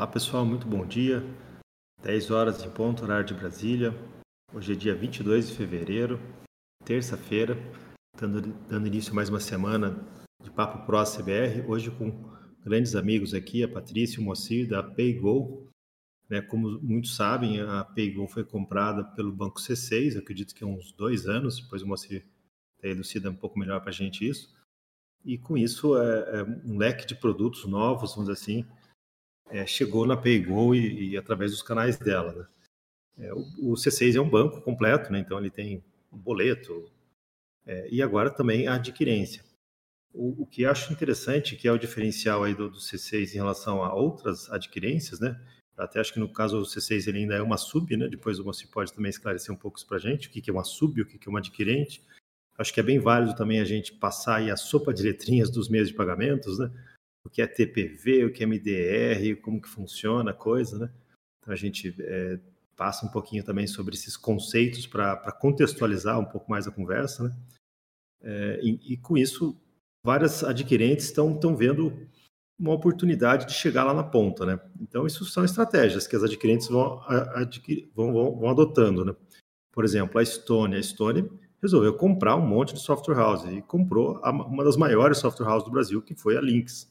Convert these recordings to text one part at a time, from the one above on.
Olá pessoal, muito bom dia. 10 horas em ponto, horário de Brasília. Hoje é dia 22 de fevereiro, terça-feira, dando, dando início a mais uma semana de Papo Pro CBR. Hoje com grandes amigos aqui, a Patrícia e o Moacir da PayGo. Né, como muitos sabem, a PayGo foi comprada pelo Banco C6, acredito que há uns dois anos, depois o Moacir elucida um pouco melhor para a gente isso. E com isso, é, é um leque de produtos novos, vamos dizer assim, é, chegou na PayGo e, e, através dos canais dela. Né? É, o, o, C6 é um banco completo, né? então ele tem um boleto é, e agora também a adquirência. O, o, que acho interessante, que é o diferencial aí do, do, C6 em relação a outras adquirências, né? Até acho que no caso do C6 ele ainda é uma sub, né? Depois Moacir pode também esclarecer um pouco isso para a gente, o que, que é uma sub, o que, que é uma adquirente. Acho que é bem válido também a gente passar aí a sopa de letrinhas dos meios de pagamentos, né? O que é TPV, o que é MDR, como que funciona a coisa, né? Então a gente é, passa um pouquinho também sobre esses conceitos para contextualizar um pouco mais a conversa, né? É, e, e, com isso, várias adquirentes estão vendo uma oportunidade de chegar lá na ponta, né? Então isso são estratégias que as adquirentes vão, adquir, vão, vão, vão adotando, né? Por exemplo, a Estônia. A Estônia resolveu comprar um monte de software house e comprou uma das maiores software houses do Brasil, que foi a Lynx.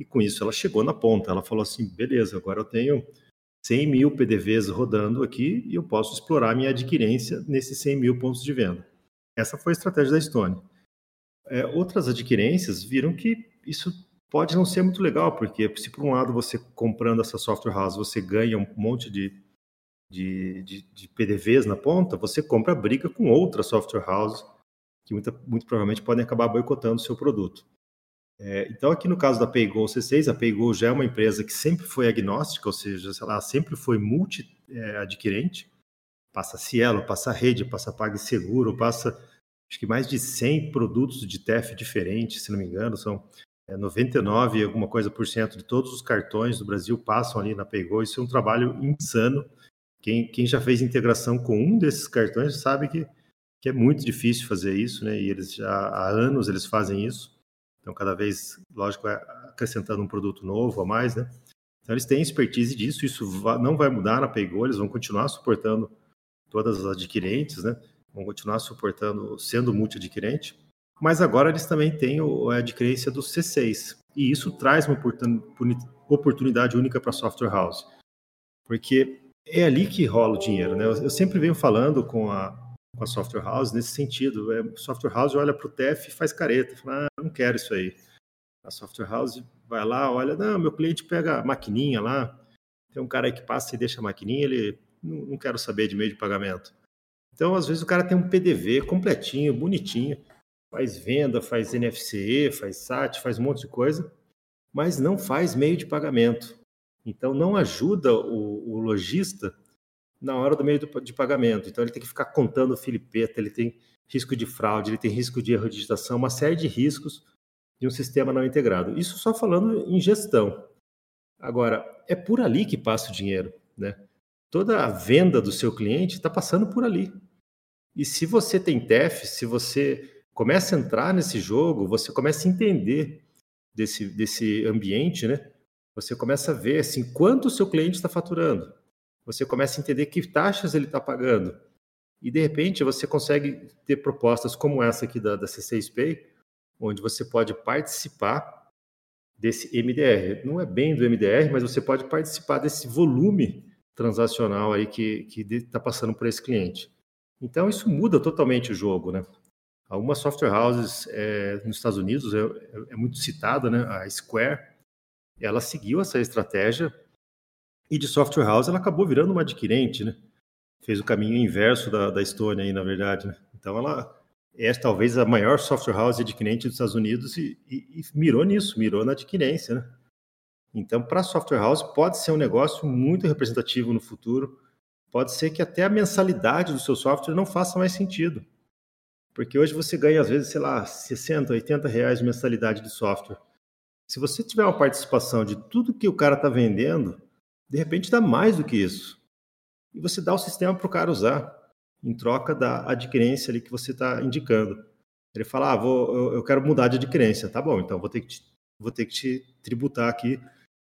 E com isso ela chegou na ponta. Ela falou assim: beleza, agora eu tenho 100 mil PDVs rodando aqui e eu posso explorar minha adquirência nesses 100 mil pontos de venda. Essa foi a estratégia da Estônia. É, outras adquirências viram que isso pode não ser muito legal, porque se por um lado você comprando essa software house você ganha um monte de, de, de, de PDVs na ponta, você compra briga com outra software house que muito, muito provavelmente podem acabar boicotando o seu produto. É, então, aqui no caso da PayGo C6, a PayGo já é uma empresa que sempre foi agnóstica, ou seja, ela sempre foi multi-adquirente. passa Cielo, passa Rede, passa PagSeguro, passa acho que mais de 100 produtos de TEF diferentes, se não me engano, são é, 99 alguma coisa por cento de todos os cartões do Brasil passam ali na PayGo. Isso é um trabalho insano. Quem, quem já fez integração com um desses cartões sabe que, que é muito difícil fazer isso, né? E eles já há anos eles fazem isso. Então, cada vez, lógico, é acrescentando um produto novo a mais, né? Então, eles têm expertise disso, isso não vai mudar na Paygo, eles vão continuar suportando todas as adquirentes, né? Vão continuar suportando, sendo multi-adquirente, mas agora eles também têm a adquirência do C6, e isso traz uma oportunidade única para a software house, porque é ali que rola o dinheiro, né? Eu sempre venho falando com a, com a software house nesse sentido. É, software house olha para o TEF e faz careta, fala, ah, não quero isso aí. A software house vai lá, olha, não, meu cliente pega a maquininha lá, tem um cara aí que passa e deixa a maquininha, ele não, não quero saber de meio de pagamento. Então, às vezes o cara tem um PDV completinho, bonitinho, faz venda, faz NFC, faz SAT, faz um monte de coisa, mas não faz meio de pagamento. Então, não ajuda o, o lojista na hora do meio de pagamento. Então ele tem que ficar contando o filipeta, ele tem risco de fraude, ele tem risco de erro de digitação, uma série de riscos de um sistema não integrado. Isso só falando em gestão. Agora, é por ali que passa o dinheiro, né? Toda a venda do seu cliente está passando por ali. E se você tem TEF, se você começa a entrar nesse jogo, você começa a entender desse, desse ambiente, né? Você começa a ver assim, quanto o seu cliente está faturando você começa a entender que taxas ele está pagando. E, de repente, você consegue ter propostas como essa aqui da, da C6 Pay, onde você pode participar desse MDR. Não é bem do MDR, mas você pode participar desse volume transacional aí que está passando por esse cliente. Então, isso muda totalmente o jogo, né? Algumas software houses é, nos Estados Unidos, é, é, é muito citada, né? A Square, ela seguiu essa estratégia e de software house, ela acabou virando uma adquirente, né? Fez o caminho inverso da, da Estônia aí, na verdade. Né? Então, ela é talvez a maior software house adquirente dos Estados Unidos e, e, e mirou nisso, mirou na adquirência, né? Então, para software house, pode ser um negócio muito representativo no futuro. Pode ser que até a mensalidade do seu software não faça mais sentido. Porque hoje você ganha, às vezes, sei lá, 60, 80 reais de mensalidade de software. Se você tiver uma participação de tudo que o cara está vendendo, de repente dá mais do que isso. E você dá o sistema para o cara usar, em troca da adquirência ali que você está indicando. Ele fala, ah, vou, eu, eu, quero mudar de adquirência. Tá bom, então vou ter que te, vou ter que te tributar aqui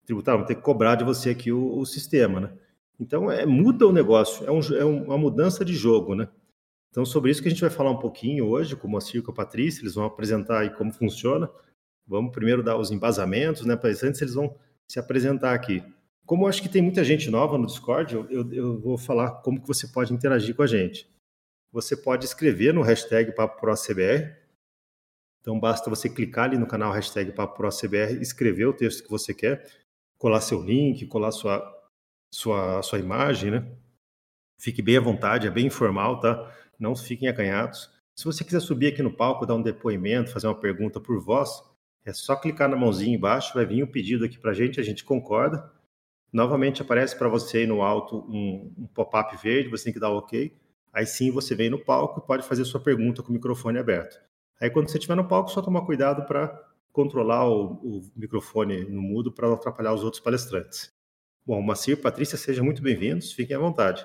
tributar, vamos ter que cobrar de você aqui o, o sistema, né? Então, é, muda o negócio, é, um, é uma mudança de jogo, né? Então, sobre isso que a gente vai falar um pouquinho hoje, com o Moacir e a Patrícia, eles vão apresentar aí como funciona. Vamos primeiro dar os embasamentos, né? Mas antes eles vão se apresentar aqui. Como acho que tem muita gente nova no Discord, eu, eu, vou falar como que você pode interagir com a gente. Você pode escrever no hashtag PapoProCBR. Então, basta você clicar ali no canal hashtag PapoProCBR, escrever o texto que você quer, colar seu link, colar sua, sua, sua imagem, né? Fique bem à vontade, é bem informal, tá? Não fiquem acanhados. Se você quiser subir aqui no palco, dar um depoimento, fazer uma pergunta por voz, é só clicar na mãozinha embaixo, vai vir um pedido aqui para a gente, a gente concorda. Novamente aparece para você aí no alto um, um pop-up verde, você tem que dar OK. Aí sim você vem no palco e pode fazer sua pergunta com o microfone aberto. Aí quando você estiver no palco, só tomar cuidado para controlar o, o, microfone no mudo para não atrapalhar os outros palestrantes. Bom, Macir, Patrícia, sejam muito bem-vindos, fiquem à vontade.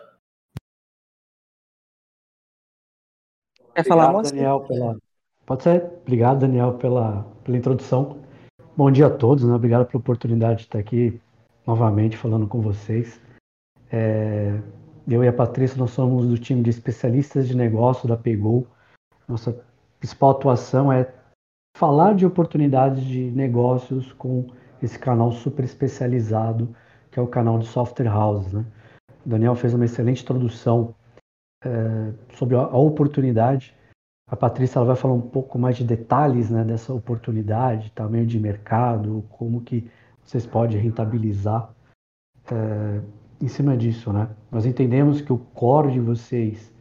Quer falar, Obrigado, Daniel, pela... Pode ser. Obrigado, Daniel, pela, pela introdução. Bom dia a todos, né? Obrigado pela oportunidade de estar aqui novamente falando com vocês. É... Eu e a Patrícia, nós somos do time de especialistas de negócio da Pegou. Nossa principal atuação é falar de oportunidades de negócios com esse canal super especializado que é o canal de Software House. Né? O Daniel fez uma excelente introdução é, sobre a, oportunidade. A Patrícia ela vai falar um pouco mais de detalhes né, dessa oportunidade, tamanho de mercado, como que vocês podem rentabilizar é, em cima disso. Né? Nós entendemos que o core de vocês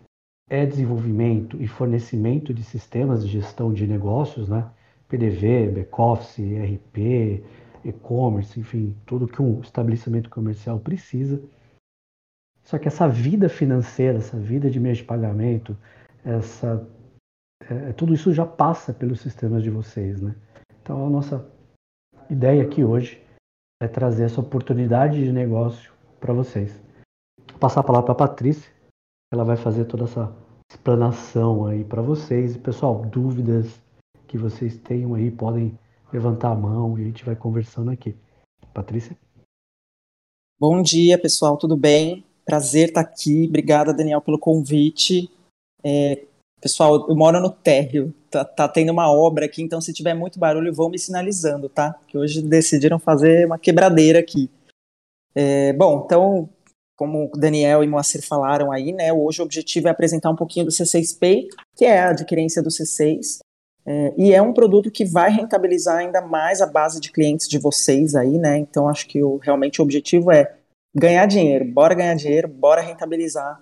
é desenvolvimento e fornecimento de sistemas de gestão de negócios, né? PDV, back-office, ERP, e-commerce, enfim, tudo que um estabelecimento comercial precisa. Só que essa vida financeira, essa vida de meio de pagamento, essa, é, é, tudo isso já passa pelos sistemas de vocês, né? Então a nossa ideia aqui hoje é trazer essa oportunidade de negócio para vocês. Vou passar a palavra para a Patrícia, ela vai fazer toda essa explanação aí para vocês. E, pessoal, dúvidas que vocês tenham aí podem levantar a mão e a gente vai conversando aqui. Patrícia? Bom dia, pessoal, tudo bem? Prazer estar aqui. Obrigada, Daniel, pelo convite. É, pessoal, eu moro no térreo, tá, tá, tendo uma obra aqui, então se tiver muito barulho, vão me sinalizando, tá? Que hoje decidiram fazer uma quebradeira aqui. É, bom, então, como Daniel e Moacir falaram aí, né, hoje o objetivo é apresentar um pouquinho do C6 Pay, que é a adquirência do C6, é, e é um produto que vai rentabilizar ainda mais a base de clientes de vocês aí, né? Então acho que o, realmente o objetivo é ganhar dinheiro, bora ganhar dinheiro, bora rentabilizar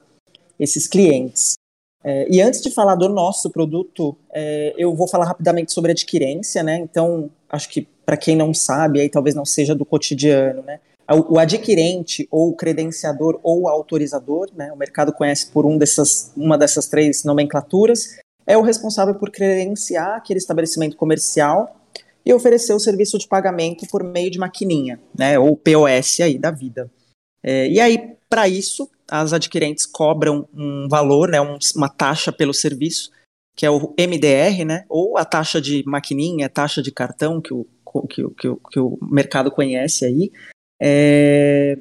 esses clientes. É, e antes de falar do nosso produto, é, eu vou falar rapidamente sobre adquirência, né? Então acho que para quem não sabe, aí talvez não seja do cotidiano, né? O, adquirente ou credenciador ou autorizador, né? O mercado conhece por um dessas, uma dessas três nomenclaturas é o responsável por credenciar aquele estabelecimento comercial e oferecer o serviço de pagamento por meio de maquininha, né, ou POS aí da vida. É, e aí, para isso, as adquirentes cobram um valor, né, um, uma taxa pelo serviço, que é o MDR, né, ou a taxa de maquininha, a taxa de cartão que o, que, que, que o mercado conhece aí. É,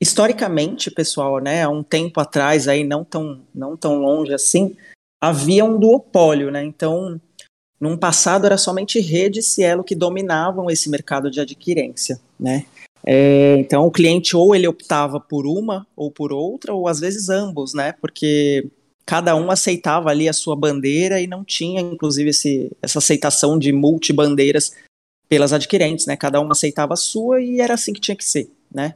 historicamente, pessoal, né, há um tempo atrás, aí não tão, não tão longe assim, havia um duopólio, né? Então, num passado era somente rede e Cielo que dominavam esse mercado de adquirência, né? É, então o cliente ou ele optava por uma ou por outra, ou às vezes ambos, né? Porque cada um aceitava ali a sua bandeira e não tinha, inclusive, esse, essa aceitação de multibandeiras pelas adquirentes, né? Cada um aceitava a sua e era assim que tinha que ser, né?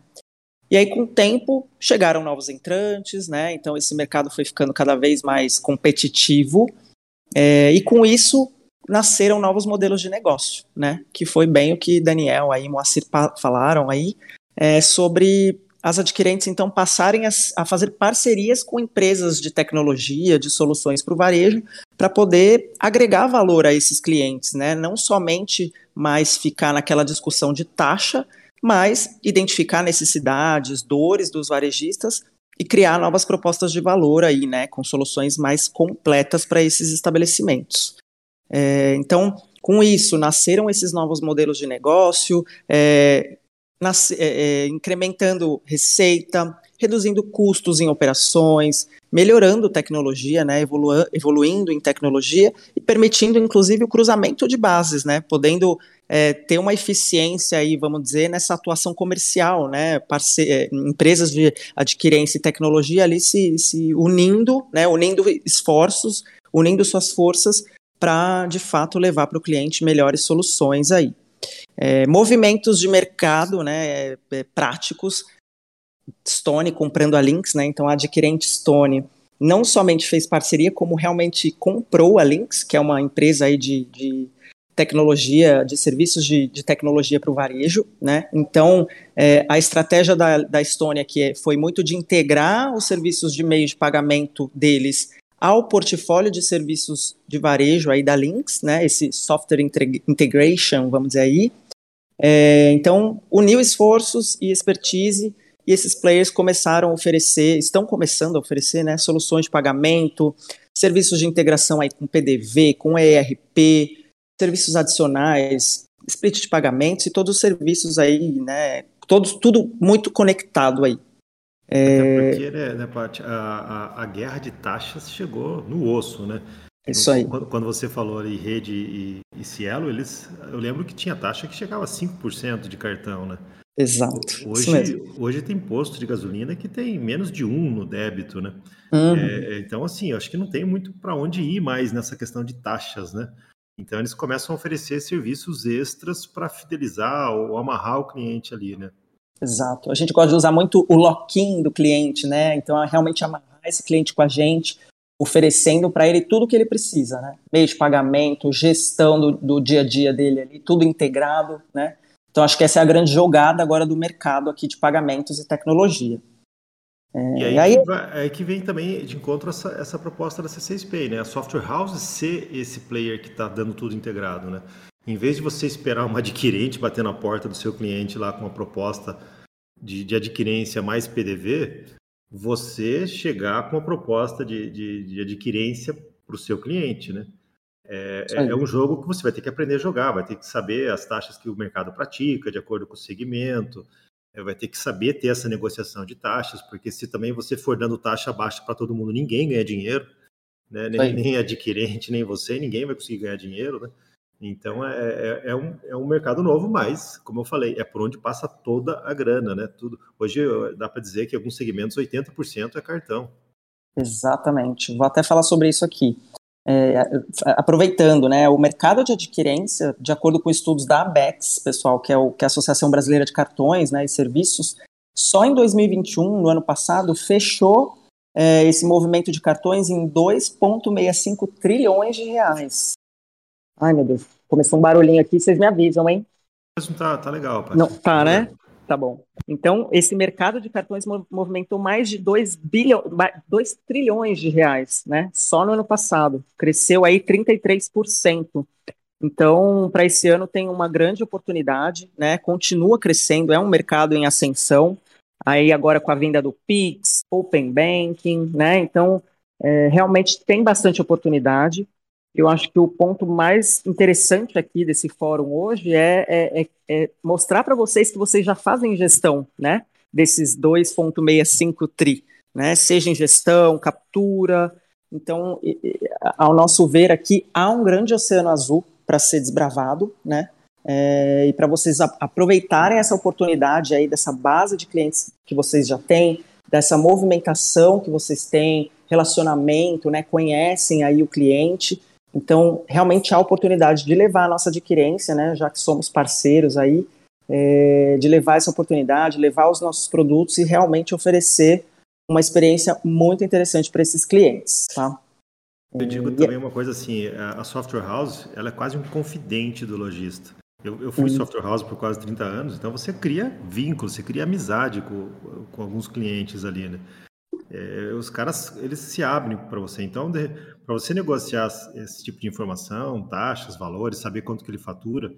E aí, com o tempo, chegaram novos entrantes, né? Então, esse mercado foi ficando cada vez mais competitivo. É, e com isso, nasceram novos modelos de negócio, né? Que foi bem o que Daniel e Moacir falaram aí, é, sobre as adquirentes, então, passarem a, a, fazer parcerias com empresas de tecnologia, de soluções para o varejo, para poder agregar valor a esses clientes, né? Não somente mais ficar naquela discussão de taxa, mas identificar necessidades, dores dos varejistas e criar novas propostas de valor aí, né, com soluções mais completas para esses estabelecimentos. É, então, com isso, nasceram esses novos modelos de negócio, é, é, é, incrementando receita, reduzindo custos em operações, melhorando tecnologia, né, evolu evoluindo em tecnologia e permitindo, inclusive, o cruzamento de bases, né, podendo é, ter uma eficiência aí, vamos dizer, nessa atuação comercial, né, é, empresas de adquirência e tecnologia ali se, se unindo, né, unindo esforços, unindo suas forças para, de fato, levar para o cliente melhores soluções aí. É, movimentos de mercado, né, é, práticos, Stone comprando a Lynx, né? Então a adquirente Stone não somente fez parceria, como realmente comprou a Lynx, que é uma empresa aí de, de tecnologia, de serviços de, de tecnologia para o varejo, né? Então é, a estratégia da, da Stone aqui é, foi muito de integrar os serviços de meio de pagamento deles ao portfólio de serviços de varejo aí da Lynx, né? Esse software integration, vamos dizer aí. É, então uniu esforços e expertise e esses players começaram a oferecer, estão começando a oferecer, né, soluções de pagamento, serviços de integração aí com PDV, com ERP, serviços adicionais, split de pagamentos e todos os serviços aí, né, todos, tudo muito conectado aí. É... Até porque, né, né Paty, a, a, a, guerra de taxas chegou no osso, né? Isso aí. Quando, quando você falou ali rede e, e Cielo, eles, eu lembro que tinha taxa que chegava a 5% de cartão, né? Exato. Hoje, hoje tem posto de gasolina que tem menos de um no débito, né? Uhum. É, então, assim, eu acho que não tem muito para onde ir mais nessa questão de taxas, né? Então, eles começam a oferecer serviços extras para fidelizar ou amarrar o cliente ali, né? Exato. A gente gosta de usar muito o lock-in do cliente, né? Então, é realmente amarrar esse cliente com a gente, oferecendo para ele tudo o que ele precisa, né? Meio de pagamento, gestão do, do dia a dia dele ali, tudo integrado, né? Então, acho que essa é a grande jogada agora do mercado aqui de pagamentos e tecnologia. É, e aí, aí... Que aí, que vem também de encontro essa, essa proposta da C6 Pay, né? A Software House ser esse player que está dando tudo integrado, né? Em vez de você esperar uma adquirente bater na porta do seu cliente lá com uma proposta de, de adquirência mais PDV, você chegar com uma proposta de, de, de adquirência para o seu cliente, né? É, é, um jogo que você vai ter que aprender a jogar, vai ter que saber as taxas que o mercado pratica, de acordo com o segmento, é, vai ter que saber ter essa negociação de taxas, porque se também você for dando taxa baixa para todo mundo, ninguém ganha dinheiro, né? nem, nem, adquirente, nem você, ninguém vai conseguir ganhar dinheiro. Né? Então é, é, é, um, é um mercado novo, mas, como eu falei, é por onde passa toda a grana. Né? Tudo. Hoje dá para dizer que alguns segmentos 80% é cartão. Exatamente. Vou até falar sobre isso aqui é, aproveitando, né, o mercado de adquirência, de acordo com estudos da ABEX, pessoal, que é, o, que é a Associação Brasileira de Cartões né, e Serviços, só em 2021, no ano passado, fechou é, esse movimento de cartões em 2,65 trilhões de reais. Ai, meu Deus, começou um barulhinho aqui, vocês me avisam, hein? Tá, tá legal, pai. Não, tá, né? Tá bom. Então, esse mercado de cartões movimentou mais de 2, bilhão, 2 trilhões de reais, né? Só no ano passado. Cresceu aí 33%. Então, para esse ano tem uma grande oportunidade, né? Continua crescendo, é um mercado em ascensão. Aí agora com a vinda do Pix, Open Banking, né? Então, é, realmente tem bastante oportunidade. Eu acho que o ponto mais interessante aqui desse fórum hoje é, é, é, é mostrar para vocês que vocês já fazem gestão, né? Desses 2,65 tri, né? Seja em gestão, captura. Então, ao nosso ver aqui, há um grande oceano azul para ser desbravado, né? É, e para vocês aproveitarem essa oportunidade aí dessa base de clientes que vocês já têm, dessa movimentação que vocês têm, relacionamento, né? Conhecem aí o cliente então, realmente há oportunidade de levar a nossa adquirência, né, já que somos parceiros aí, é, de levar essa oportunidade, levar os nossos produtos e realmente oferecer uma experiência muito interessante para esses clientes, tá? Eu digo também uma coisa assim, a software house, ela é quase um confidente do lojista. Eu, eu fui uhum. software house por quase 30 anos, então você cria vínculo, você cria amizade com, com alguns clientes ali, né? É, os caras eles se abrem para você. Então, para você negociar esse tipo de informação, taxas, valores, saber quanto que ele fatura,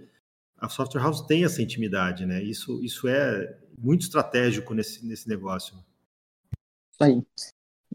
a software house tem essa intimidade, né? Isso, isso é muito estratégico nesse, nesse negócio. Isso aí.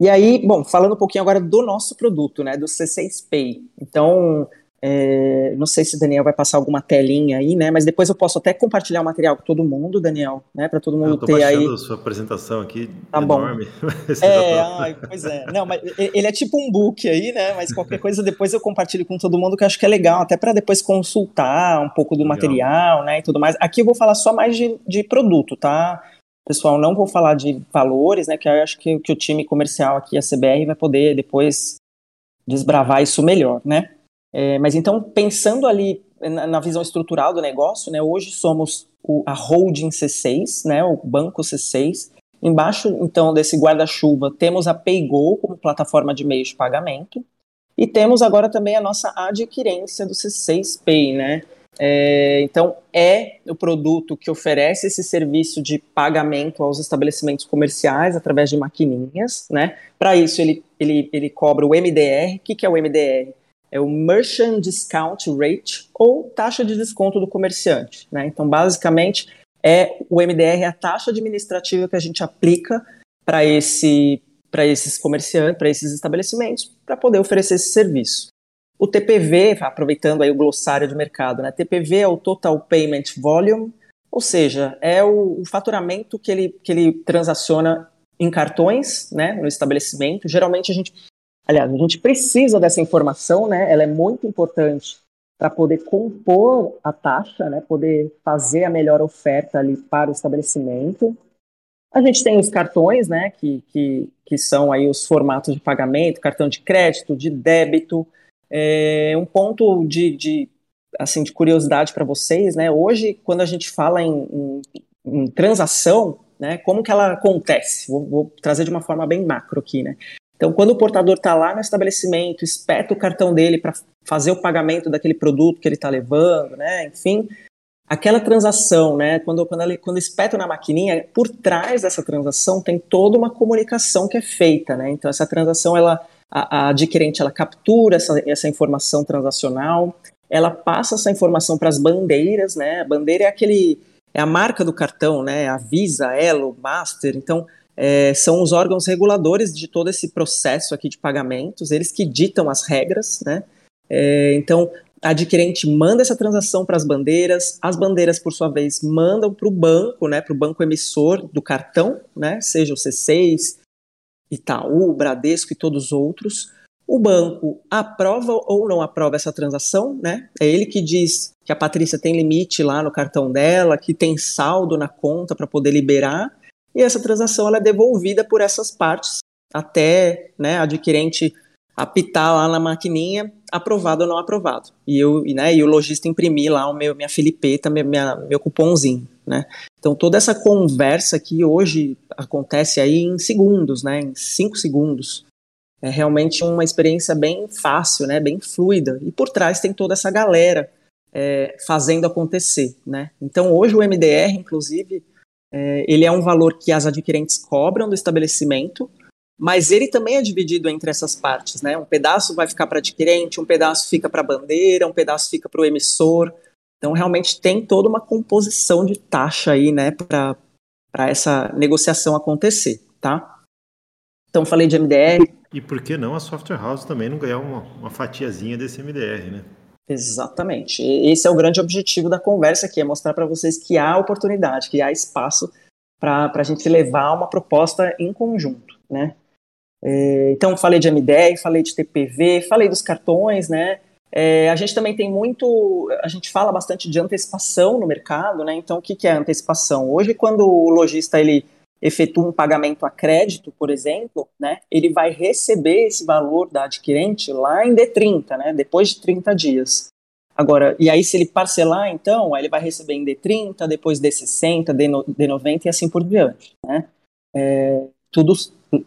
E aí, bom, falando um pouquinho agora do nosso produto, né, do C6 Pay. Então, É, não sei se o Daniel vai passar alguma telinha aí, né? Mas depois eu posso até compartilhar o material com todo mundo, Daniel, né? Para todo mundo ter aí. a sua apresentação aqui tá enorme. Bom. é, ai, pois é. Não, mas ele é tipo um book aí, né? Mas qualquer coisa depois eu compartilho com todo mundo que eu acho que é legal, até para depois consultar um pouco do legal. material, né? E tudo mais. Aqui eu vou falar só mais de, de produto, tá? Pessoal, não vou falar de valores, né? Que eu acho que, que o time comercial aqui, a CBR, vai poder depois desbravar isso melhor, né? É, mas então, pensando ali na, na, visão estrutural do negócio, né, hoje somos o, a holding C6, né, o banco C6. Embaixo, então, desse guarda-chuva, temos a PayGo como plataforma de meios de pagamento. E temos agora também a nossa adquirência do C6 Pay, né? É, então, é o produto que oferece esse serviço de pagamento aos estabelecimentos comerciais através de maquininhas, né? Para isso, ele, ele, ele cobra o MDR. O que, que é o MDR? É o Merchant Discount Rate, ou taxa de desconto do comerciante. Né? Então, basicamente, é o MDR a taxa administrativa que a gente aplica para esse, esses comerciantes, para esses estabelecimentos, para poder oferecer esse serviço. O TPV, aproveitando aí o glossário de mercado, né? TPV é o Total Payment Volume, ou seja, é o, o faturamento que ele, que ele transaciona em cartões, né, no estabelecimento. Geralmente a gente Aliás, a gente precisa dessa informação, né? Ela é muito importante para poder compor a taxa, né? Poder fazer a melhor oferta ali para o estabelecimento. A gente tem os cartões, né? Que, que, que são aí os formatos de pagamento, cartão de crédito, de débito. É, um ponto de, de assim de curiosidade para vocês, né? Hoje, quando a gente fala em, em, em transação, né? Como que ela acontece? Vou, vou, trazer de uma forma bem macro aqui, né? Então, quando o portador está lá no estabelecimento, espeta o cartão dele para fazer o pagamento daquele produto que ele está levando, né? Enfim, aquela transação, né? Quando, quando, ele, quando espeta na maquininha, por trás dessa transação tem toda uma comunicação que é feita, né? Então, essa transação, ela, a, a adquirente, ela captura essa, essa informação transacional, ela passa essa informação para as bandeiras, né? A bandeira é aquele é a marca do cartão, né? A Visa, Elo, Master. Então, é, são os órgãos reguladores de todo esse processo aqui de pagamentos, eles que ditam as regras, né? É, então, adquirente manda essa transação para as bandeiras, as bandeiras, por sua vez, mandam para o banco, né, para o banco emissor do cartão, né, seja o C6, Itaú, Bradesco e todos os outros. O banco aprova ou não aprova essa transação, né? É ele que diz que a Patrícia tem limite lá no cartão dela, que tem saldo na conta para poder liberar e essa transação ela é devolvida por essas partes até né, adquirente apitar lá na maquininha, aprovado ou não aprovado. E eu, né, e o lojista imprimir lá o meu, minha filipeta, minha, meu cupomzinho, né? Então toda essa conversa que hoje acontece aí em segundos, né, em cinco segundos, é realmente uma experiência bem fácil, né, bem fluida. E por trás tem toda essa galera é, fazendo acontecer, né? Então hoje o MDR, inclusive, é, ele é um valor que as adquirentes cobram do estabelecimento, mas ele também é dividido entre essas partes, né? Um pedaço vai ficar para adquirente, um pedaço fica para a bandeira, um pedaço fica para o emissor. Então, realmente tem toda uma composição de taxa aí, né, para essa negociação acontecer, tá? Então, falei de MDR. E por que não a software house também não ganhar uma, uma fatiazinha desse MDR, né? Exatamente. Esse é o grande objetivo da conversa aqui, é mostrar para vocês que há oportunidade, que há espaço para a gente levar uma proposta em conjunto, né? É, então, falei de MDR, falei de TPV, falei dos cartões, né? É, a gente também tem muito, a gente fala bastante de antecipação no mercado, né? Então, o que, que é antecipação? Hoje, quando o lojista ele efetua um pagamento a crédito, por exemplo, né, ele vai receber esse valor da adquirente lá em D30, né, depois de 30 dias. Agora, e aí se ele parcelar, então, ele vai receber em D30, depois D60, D90 e assim por diante, né. É, tudo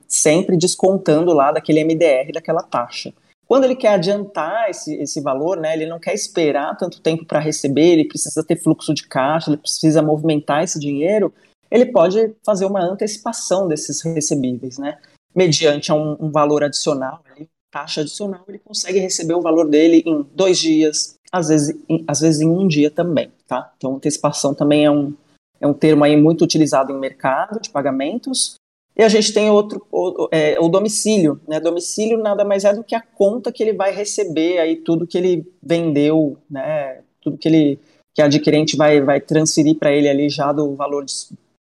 sempre descontando lá daquele MDR, daquela taxa. Quando ele quer adiantar esse, esse valor, né, ele não quer esperar tanto tempo para receber, ele precisa ter fluxo de caixa, ele precisa movimentar esse dinheiro, ele pode fazer uma antecipação desses recebíveis, né? Mediante um, um valor adicional, taxa adicional, ele consegue receber o valor dele em dois dias, às vezes, em, às vezes em um dia também, tá? Então, antecipação também é um, é um termo aí muito utilizado em mercado de pagamentos. E a gente tem outro, o, é, o domicílio, né? Domicílio nada mais é do que a conta que ele vai receber aí tudo que ele vendeu, né? Tudo que ele que a adquirente vai, vai transferir para ele ali já do valor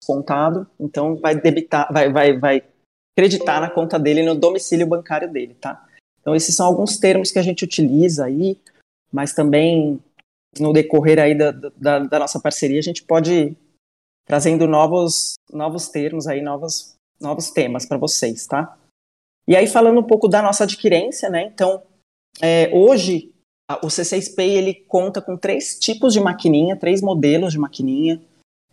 descontado, então vai debitar, vai, vai, vai acreditar na conta dele no domicílio bancário dele, tá? Então esses são alguns termos que a gente utiliza aí, mas também no decorrer aí da, da, da nossa parceria a gente pode ir trazendo novos, novos termos aí, novos, novos temas para vocês, tá? E aí falando um pouco da nossa adquirência, né? Então é, hoje o C6Pay ele conta com três tipos de maquininha, três modelos de maquininha.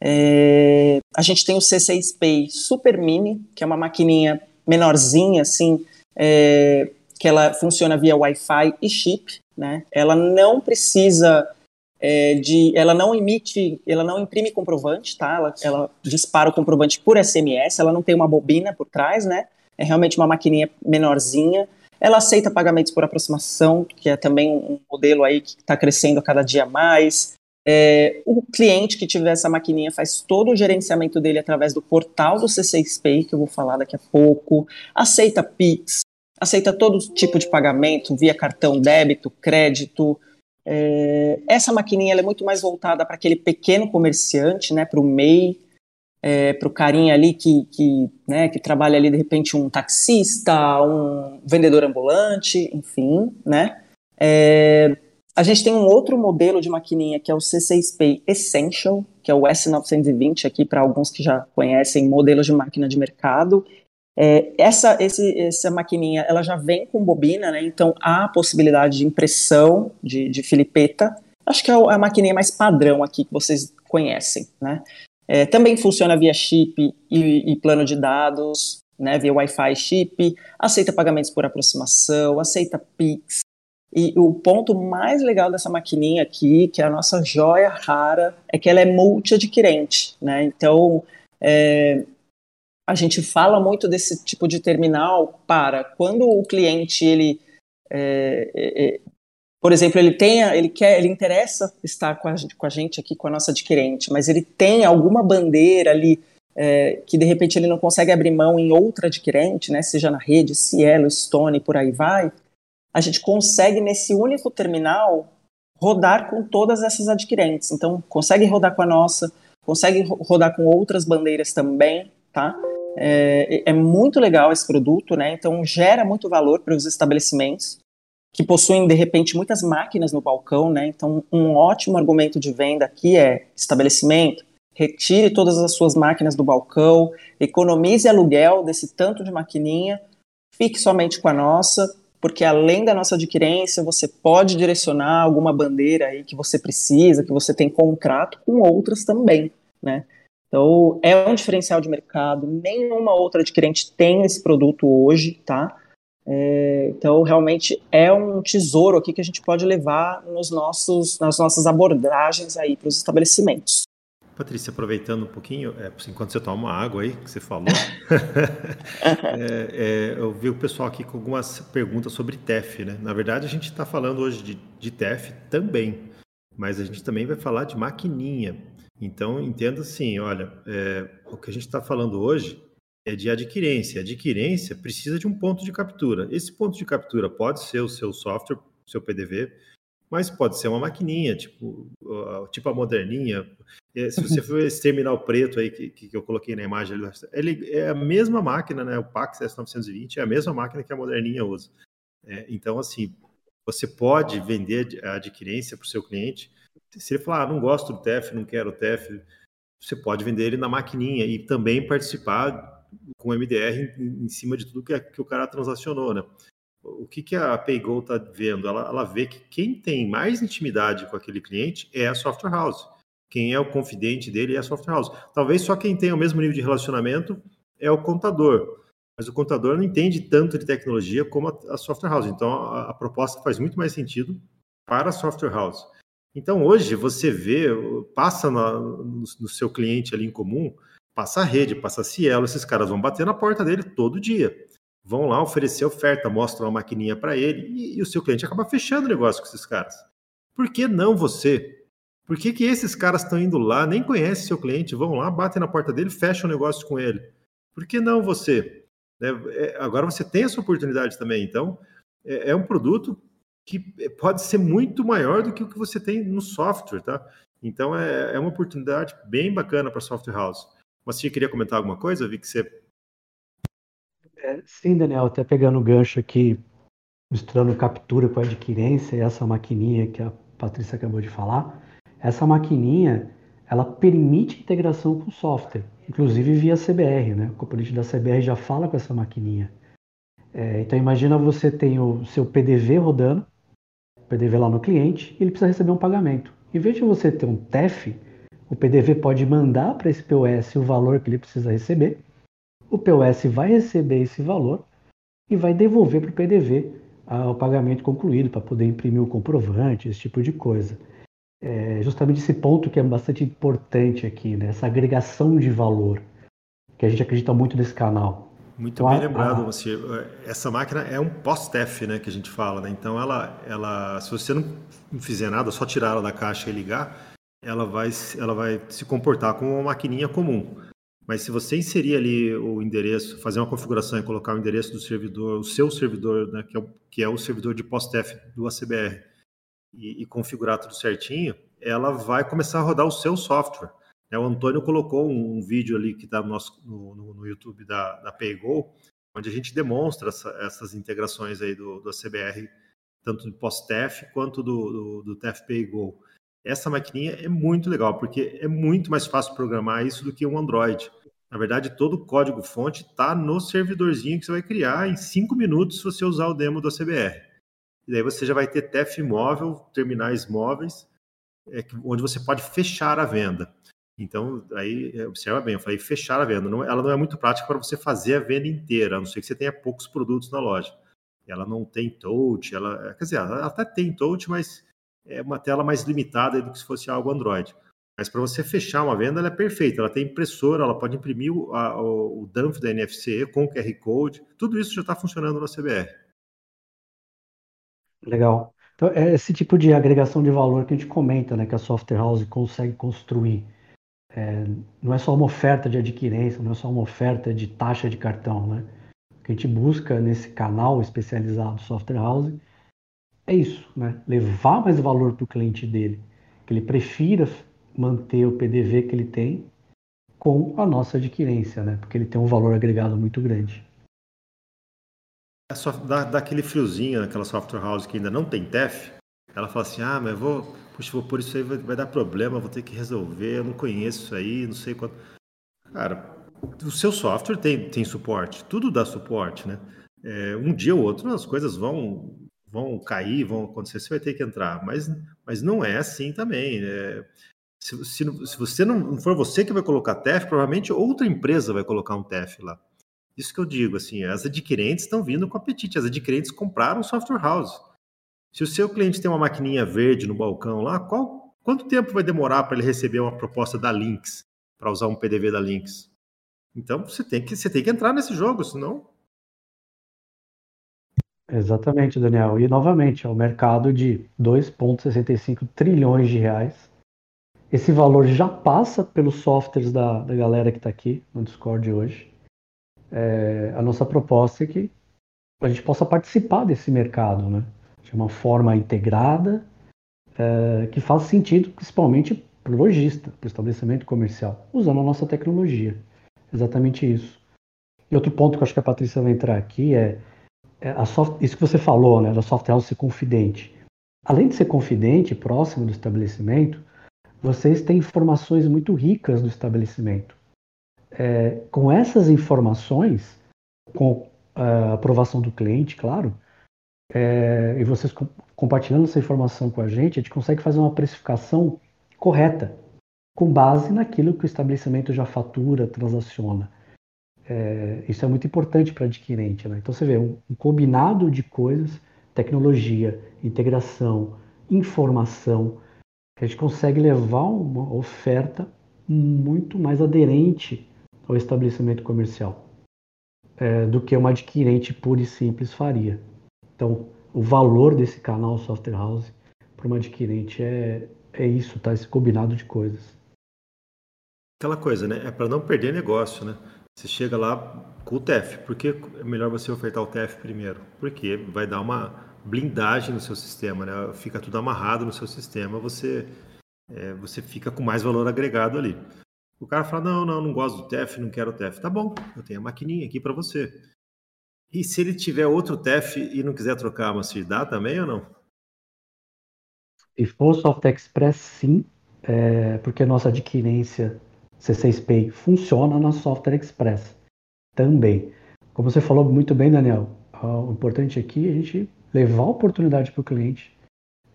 É, a gente tem o C6Pay Super Mini, que é uma maquininha menorzinha, assim, é, que ela funciona via Wi-Fi e chip, né? Ela não precisa é, de, ela não emite, ela não imprime comprovante, tá? Ela, ela dispara o comprovante por SMS, ela não tem uma bobina por trás, né? É realmente uma maquininha menorzinha. Ela aceita pagamentos por aproximação, que é também um modelo aí que está crescendo a cada dia mais. É, o cliente que tiver essa maquininha faz todo o gerenciamento dele através do portal do C6Pay, que eu vou falar daqui a pouco. Aceita Pix, aceita todo tipo de pagamento via cartão débito, crédito. É, essa maquininha é muito mais voltada para aquele pequeno comerciante, né, para o MEI, é, para o carinha ali que, que, né, que trabalha ali de repente um taxista, um vendedor ambulante, enfim, né? É, a gente tem um outro modelo de maquininha que é o C6Pay Essential, que é o S920 aqui para alguns que já conhecem modelos de máquina de mercado. É, essa, esse, essa maquininha ela já vem com bobina, né? Então há a possibilidade de impressão de, de filipeta. Acho que é a maquininha mais padrão aqui que vocês conhecem, né? É, também funciona via chip e, e plano de dados, né, via Wi-Fi chip, aceita pagamentos por aproximação, aceita Pix, e o ponto mais legal dessa maquininha aqui, que é a nossa joia rara, é que ela é multi-adquirente, né? Então, é, a gente fala muito desse tipo de terminal para quando o cliente ele é, é, é por exemplo, ele tenha, ele quer, ele interessa estar com a, com a gente aqui, com a nossa adquirente, mas ele tem alguma bandeira ali é, que de repente ele não consegue abrir mão em outra adquirente, né, seja na rede, Cielo, Stone, por aí vai, a gente consegue nesse único terminal rodar com todas essas adquirentes. Então, consegue rodar com a nossa, consegue rodar com outras bandeiras também, tá? É, é muito legal esse produto, né? Então, gera muito valor para os estabelecimentos que possuem de repente muitas máquinas no balcão, né? Então, um ótimo argumento de venda aqui é estabelecimento, retire todas as suas máquinas do balcão, economize aluguel desse tanto de maquininha, fique somente com a nossa, porque além da nossa adquirência, você pode direcionar alguma bandeira aí que você precisa, que você tem contrato com outras também, né? Então, é um diferencial de mercado, nenhuma outra adquirente tem esse produto hoje, tá? É, então, realmente é um tesouro aqui que a gente pode levar nos nossos, nas nossas abordagens aí para os estabelecimentos. Patrícia, aproveitando um pouquinho, é, enquanto você toma água aí, que você falou, é, é, eu vi o pessoal aqui com algumas perguntas sobre TEF, né? Na verdade, a gente está falando hoje de, de TEF também, mas a gente também vai falar de maquininha. Então, entenda assim, olha, é, o que a gente está falando hoje é de adquirência. Adquirência precisa de um ponto de captura. Esse ponto de captura pode ser o seu software, o seu PDV, mas pode ser uma maquininha, tipo, tipo a moderninha. É, se você for esse terminal preto aí que, que eu coloquei na imagem, ele é a mesma máquina, né? O Pax S920 é a mesma máquina que a moderninha usa. É, então, assim, você pode vender a adquirência para o seu cliente. Se ele falar, ah, não gosto do TEF, não quero o TEF, você pode vender ele na maquininha e também participar com MDR em, em cima de tudo que, que, o cara transacionou, né? O que, que a PayGo está vendo? Ela, ela vê que quem tem mais intimidade com aquele cliente é a software house. Quem é o confidente dele é a software house. Talvez só quem tem o mesmo nível de relacionamento é o contador. Mas o contador não entende tanto de tecnologia como a, a software house. Então a, a proposta faz muito mais sentido para a software house. Então hoje você vê, passa no, no seu cliente ali em comum, passa a rede, passa a Cielo, esses caras vão bater na porta dele todo dia. Vão lá oferecer oferta, mostram uma maquininha para ele e, e, o seu cliente acaba fechando o negócio com esses caras. Por que não você? Por que, que esses caras estão indo lá, nem conhecem seu cliente, vão lá, batem na porta dele, fecham o negócio com ele? por que não você? Né? É, agora você tem essa oportunidade também. Então, é, é, um produto que pode ser muito maior do que o que você tem no software, tá? Então, é, é uma oportunidade bem bacana para Software House. Mas você queria comentar alguma coisa? Vi que você... É, sim, Daniel, até pegando o gancho aqui, misturando captura com adquirência essa maquininha que a Patrícia acabou de falar, essa maquininha ela permite integração com o software, inclusive via CBR, né? O componente da CBR já fala com essa maquininha. É, então imagina você tem o seu PDV rodando, PDV lá no cliente, e ele precisa receber um pagamento. Em vez de você ter um TEF, o PDV pode mandar para esse POS o valor que ele precisa receber. O POS vai receber esse valor e vai devolver para o PDV ah, o pagamento concluído para poder imprimir o comprovante, esse tipo de coisa é justamente esse ponto que é bastante importante aqui, né? essa agregação de valor, que a gente acredita muito nesse canal. Muito então, bem a, lembrado, a... você. Essa máquina é um post-TEF, né, que a gente fala, né? Então ela, ela, se você não fizer nada, só tirar ela da caixa e ligar, ela vai, ela vai se comportar como uma maquininha comum. Mas se você inserir ali o endereço, fazer uma configuração e colocar o endereço do servidor, o seu servidor, né, que, é o, que é o servidor de post-TEF do ACBR, e, e configurar tudo certinho, ela vai começar a rodar o seu software. É, o Antônio colocou um, um vídeo ali que está no, no, no, YouTube da, da PayGo, onde a gente demonstra essa, essas integrações aí do, do CBR, tanto do PostTef quanto do, do, do PayGo. Essa maquininha é muito legal, porque é muito mais fácil programar isso do que um Android. Na verdade, todo o código-fonte está no servidorzinho que você vai criar em cinco minutos se você usar o demo do CBR. E daí você já vai ter TEF móvel, terminais móveis, é, onde você pode fechar a venda. Então, aí, é, observa bem, eu falei fechar a venda. Não, ela não é muito prática para você fazer a venda inteira, a não ser que você tenha poucos produtos na loja. Ela não tem touch, ela, quer dizer, ela até tem touch, mas é uma tela mais limitada do que se fosse algo Android. Mas para você fechar uma venda, ela é perfeita. Ela tem impressora, ela pode imprimir o, a, o, dump da NFC com o QR Code. Tudo isso já está funcionando na CBR. Legal. Então, é esse tipo de agregação de valor que a gente comenta, né, que a software house consegue construir. É, não é só uma oferta de adquirência, não é só uma oferta de taxa de cartão, né? O que a gente busca nesse canal especializado software house é isso, né? Levar mais valor para o cliente dele, que ele prefira manter o PDV que ele tem com a nossa adquirência, né? Porque ele tem um valor agregado muito grande dá, dá aquele friozinho naquela software house que ainda não tem TEF. Ela fala assim: ah, mas eu vou, puxa, vou por isso aí, vai, vai dar problema, vou ter que resolver, eu não conheço isso aí, não sei quanto. Cara, o seu software tem, tem suporte, tudo dá suporte, né? É, um dia ou outro as coisas vão vão cair, vão acontecer, você vai ter que entrar, mas, mas não é assim também. Né? Se, se, se você não, não for você que vai colocar TEF, provavelmente outra empresa vai colocar um TEF lá. Isso que eu digo, assim, as adquirentes estão vindo com apetite. As adquirentes compraram software house. Se o seu cliente tem uma maquininha verde no balcão lá, qual, quanto tempo vai demorar para ele receber uma proposta da Lynx, para usar um PDV da Lynx? Então você tem que, você tem que entrar nesse jogo, senão. Exatamente, Daniel. E novamente, é o mercado de 2,65 trilhões de reais. Esse valor já passa pelos softwares da, da galera que está aqui no Discord hoje é, a nossa proposta é que a gente possa participar desse mercado, né? De uma forma integrada, é, que faça sentido, principalmente para o lojista, para o estabelecimento comercial, usando a nossa tecnologia. Exatamente isso. E outro ponto que eu acho que a Patrícia vai entrar aqui é, soft, isso que você falou, né, da software house ser confidente. Além de ser confidente, próximo do estabelecimento, vocês têm informações muito ricas do estabelecimento é, com essas informações, com a aprovação do cliente, claro, é, e vocês com, compartilhando essa informação com a gente, a gente consegue fazer uma precificação correta, com base naquilo que o estabelecimento já fatura, transaciona. É, isso é muito importante para adquirente. Né? Então você vê um, um combinado de coisas, tecnologia, integração, informação, que a gente consegue levar uma oferta muito mais aderente ao estabelecimento comercial é, do que uma adquirente pura e simples faria. Então, o valor desse canal Software House para uma adquirente é, é isso, tá? Esse combinado de coisas. Aquela coisa, né? É para não perder negócio, né? Você chega lá com o TEF. Por que é melhor você ofertar o TEF primeiro? Porque vai dar uma blindagem no seu sistema, né? Fica tudo amarrado no seu sistema, você é, você fica com mais valor agregado ali. O cara fala: não, não, não gosto do TEF, não quero o TEF. Tá bom, eu tenho a maquininha aqui para você. E se ele tiver outro TEF e não quiser trocar, mas se dá também ou não? Se for Soft Express, sim, é, porque a nossa adquirência C6Pay funciona na Software Express também. Como você falou muito bem, Daniel, o importante aqui é a gente levar a oportunidade para o cliente,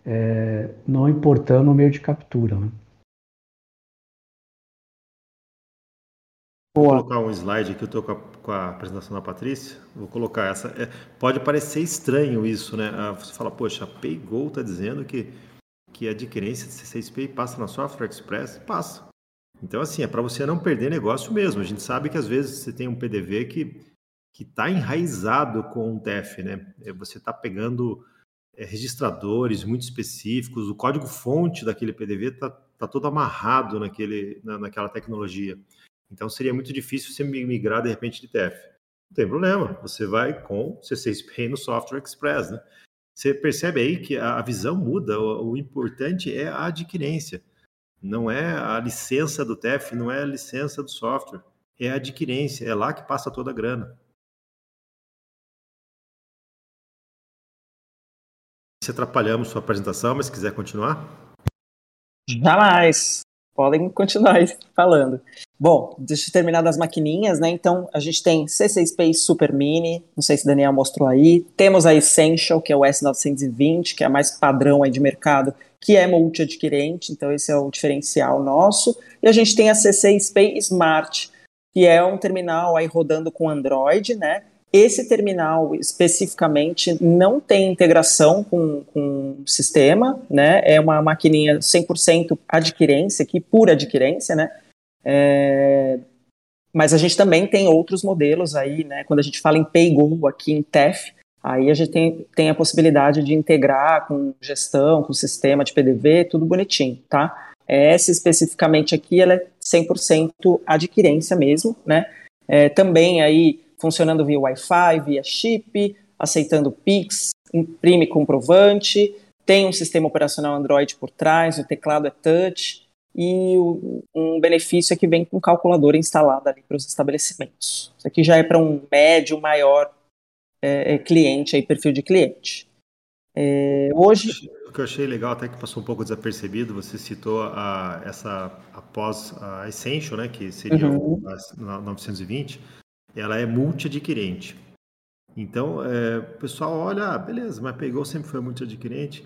é, não importando o meio de captura. Né? Vou colocar um slide aqui, eu estou com, com, a apresentação da Patrícia. Vou colocar essa. É, pode parecer estranho isso, né? Ah, você fala, poxa, a PayGo está dizendo que, que a adquirência de C6Pay passa na Software Express? Passa. Então, assim, é para você não perder negócio mesmo. A gente sabe que às vezes você tem um PDV que que está enraizado com o TEF, né? É, você está pegando é, registradores muito específicos, o código-fonte daquele PDV está tá todo amarrado naquele, na, naquela tecnologia. Então seria muito difícil você migrar de repente de TF. Não tem problema, você vai com C6Pay no Software Express, né? Você percebe aí que a visão muda, o, o importante é a adquirência, não é a licença do TF, não é a licença do software, é a adquirência, é lá que passa toda a grana. Se atrapalhamos sua apresentação, mas se quiser continuar. Jamais. Podem continuar falando. Bom, deixa eu terminar das maquininhas, né? Então, a gente tem C6P Super Mini, não sei se o Daniel mostrou aí. Temos a Essential, que é o S920, que é a mais padrão aí de mercado, que é multi-adquirente, então esse é o diferencial nosso. E a gente tem a C6P Smart, que é um terminal aí rodando com Android, né? Esse terminal especificamente não tem integração com, com o sistema, né? É uma maquininha 100% adquirência, aqui, pura adquirência, né? É, mas a gente também tem outros modelos aí, né? Quando a gente fala em PayGo aqui em TEF, aí a gente tem, tem a possibilidade de integrar com gestão, com sistema de PDV, tudo bonitinho, tá? Essa especificamente aqui, ela é 100% adquirência mesmo, né? É, também aí funcionando via Wi-Fi, via chip, aceitando Pix, imprime comprovante, tem um sistema operacional Android por trás, o teclado é touch e o, um benefício é que vem com calculadora instalada ali para os estabelecimentos. Isso aqui já é para um médio, maior é, é, cliente, aí, perfil de cliente. É, hoje... O que eu achei legal, até que passou um pouco desapercebido, você citou a, essa após a Essential, né, que seria uhum. a 920, ela é multi-adquirente. Então, é, o pessoal olha, ah, beleza, mas pegou sempre foi multi-adquirente.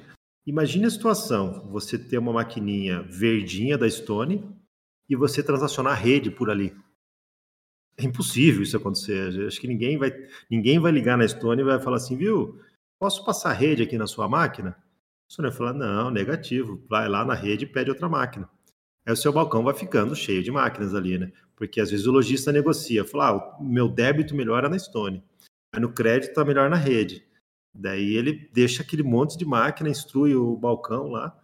Imagine a situação, você ter uma maquininha verdinha da Stone e você transacionar a rede por ali. É impossível isso acontecer. Acho que ninguém vai, ninguém vai ligar na Stone e vai falar assim, viu, posso passar a rede aqui na sua máquina? A Stone vai falar, não, negativo, vai lá na rede e pede outra máquina. Aí o seu balcão vai ficando cheio de máquinas ali, né? Porque às vezes o lojista negocia, fala, ah, o meu débito melhora na Stone, mas no crédito está melhor na rede. Daí ele deixa aquele monte de máquina, instrui o balcão lá,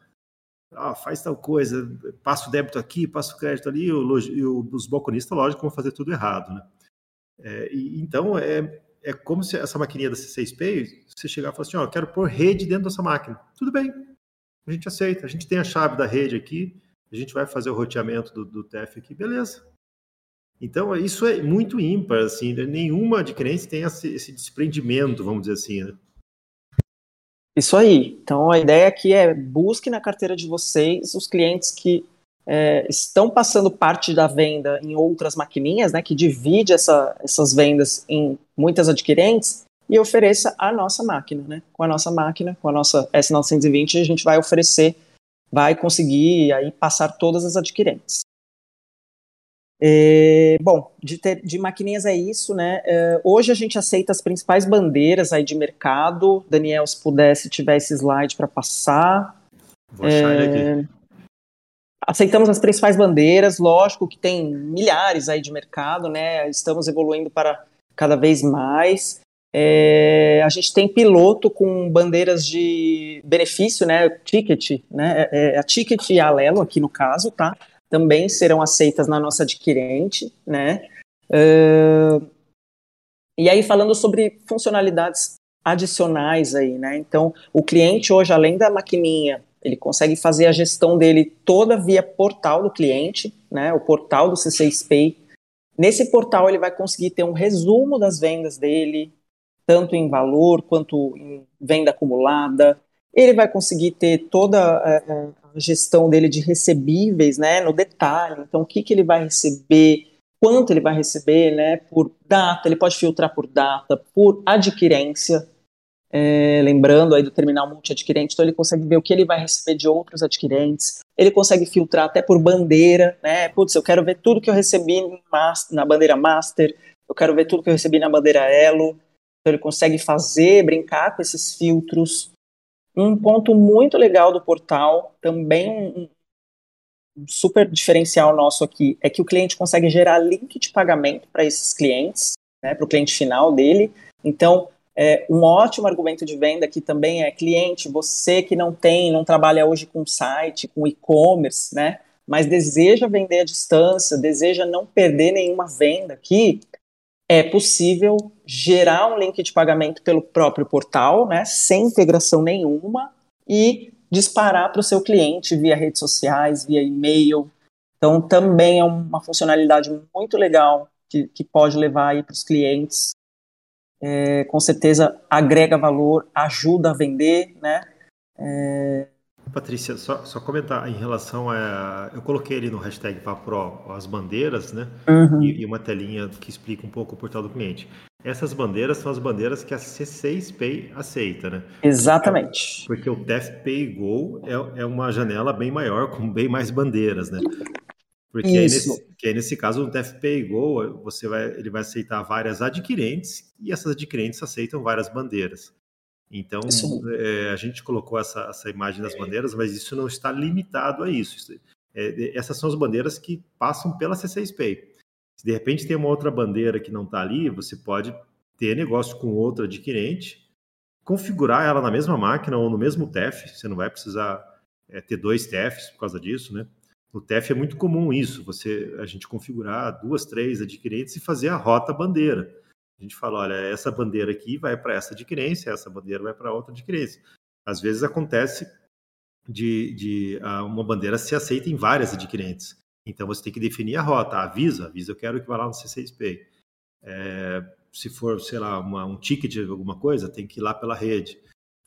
ah, faz tal coisa, passa o débito aqui, passa o crédito ali, o, e os balconistas, lógico, vão fazer tudo errado, né? É, e, então, é, é como se essa maquininha da C6Pay, você chegar e falar assim, ó, quero pôr rede dentro dessa máquina. Tudo bem, a gente aceita, a gente tem a chave da rede aqui, a gente vai fazer o roteamento do, do TEF aqui, beleza. Então, isso é muito ímpar, assim, né? nenhuma adquirência tem esse, esse, desprendimento, vamos dizer assim, né? Isso aí. Então, a ideia aqui é busque na carteira de vocês os clientes que é, estão passando parte da venda em outras maquininhas, né, que divide essa, essas vendas em muitas adquirentes e ofereça a nossa máquina, né? Com a nossa máquina, com a nossa S920, a gente vai oferecer, vai conseguir aí passar todas as adquirentes. É, bom, de, ter, de, maquininhas é isso, né? É, hoje a gente aceita as principais bandeiras aí de mercado. Daniel, se pudesse, tiver esse slide para passar. Vou achar é, ele aqui. Aceitamos as principais bandeiras, lógico que tem milhares aí de mercado, né? Estamos evoluindo para cada vez mais. É, a gente tem piloto com bandeiras de benefício, né? Ticket, né? É, é a Ticket e a Alelo aqui no caso, tá? Também serão aceitas na nossa adquirente, né? Uh, e aí falando sobre funcionalidades adicionais aí, né? Então, o cliente hoje, além da maquininha, ele consegue fazer a gestão dele toda via portal do cliente, né? O portal do C6 Pay. Nesse portal ele vai conseguir ter um resumo das vendas dele, tanto em valor quanto em venda acumulada. Ele vai conseguir ter toda a, a gestão dele de recebíveis, né, no detalhe. Então, o que, que ele vai receber, quanto ele vai receber, né, por data. Ele pode filtrar por data, por adquirência. É, lembrando aí do terminal multi-adquirente, então ele consegue ver o que ele vai receber de outros adquirentes, ele consegue filtrar até por bandeira, né? Putz, eu quero ver tudo que eu recebi na bandeira master, eu quero ver tudo que eu recebi na bandeira elo, então ele consegue fazer, brincar com esses filtros. Um ponto muito legal do portal, também um, super diferencial nosso aqui, é que o cliente consegue gerar link de pagamento para esses clientes, né, para o cliente final dele. Então, é, um ótimo argumento de venda aqui também é cliente, você que não tem, não trabalha hoje com site, com e-commerce, né? Mas deseja vender à distância, deseja não perder nenhuma venda aqui, é possível gerar um link de pagamento pelo próprio portal, né, sem integração nenhuma, e disparar para o seu cliente via redes sociais, via e-mail. Então, também é uma funcionalidade muito legal que, que pode levar para os clientes. É, com certeza agrega valor, ajuda a vender, né? É, Patrícia, só, só, comentar em relação a. Eu coloquei ali no hashtag Papro as bandeiras, né? Uhum. E, e, uma telinha que explica um pouco o portal do cliente. Essas bandeiras são as bandeiras que a C6 Pay aceita, né? Exatamente. Porque o TEF Pay Go é, é uma janela bem maior, com bem mais bandeiras, né? Porque aí nesse, aí nesse, caso o Pay Go, você vai, ele vai aceitar várias adquirentes e essas adquirentes aceitam várias bandeiras. Então, é, a gente colocou essa, essa imagem das bandeiras, mas isso não está limitado a isso. É, essas são as bandeiras que passam pela C6 Pay. Se de repente tem uma outra bandeira que não está ali, você pode ter negócio com outro adquirente, configurar ela na mesma máquina ou no mesmo TEF, você não vai precisar é, ter dois TEFs por causa disso, né? No TEF é muito comum isso, você a gente configurar duas, três adquirentes e fazer a rota bandeira. A gente fala, olha, essa bandeira aqui vai para essa adquirência, essa bandeira vai para outra adquirência. Às vezes acontece de, de uh, uma bandeira ser aceita em várias adquirentes. Então você tem que definir a rota, avisa, avisa, eu quero que vá lá no C6Pay. É, se for, sei lá, uma, um ticket de alguma coisa, tem que ir lá pela rede.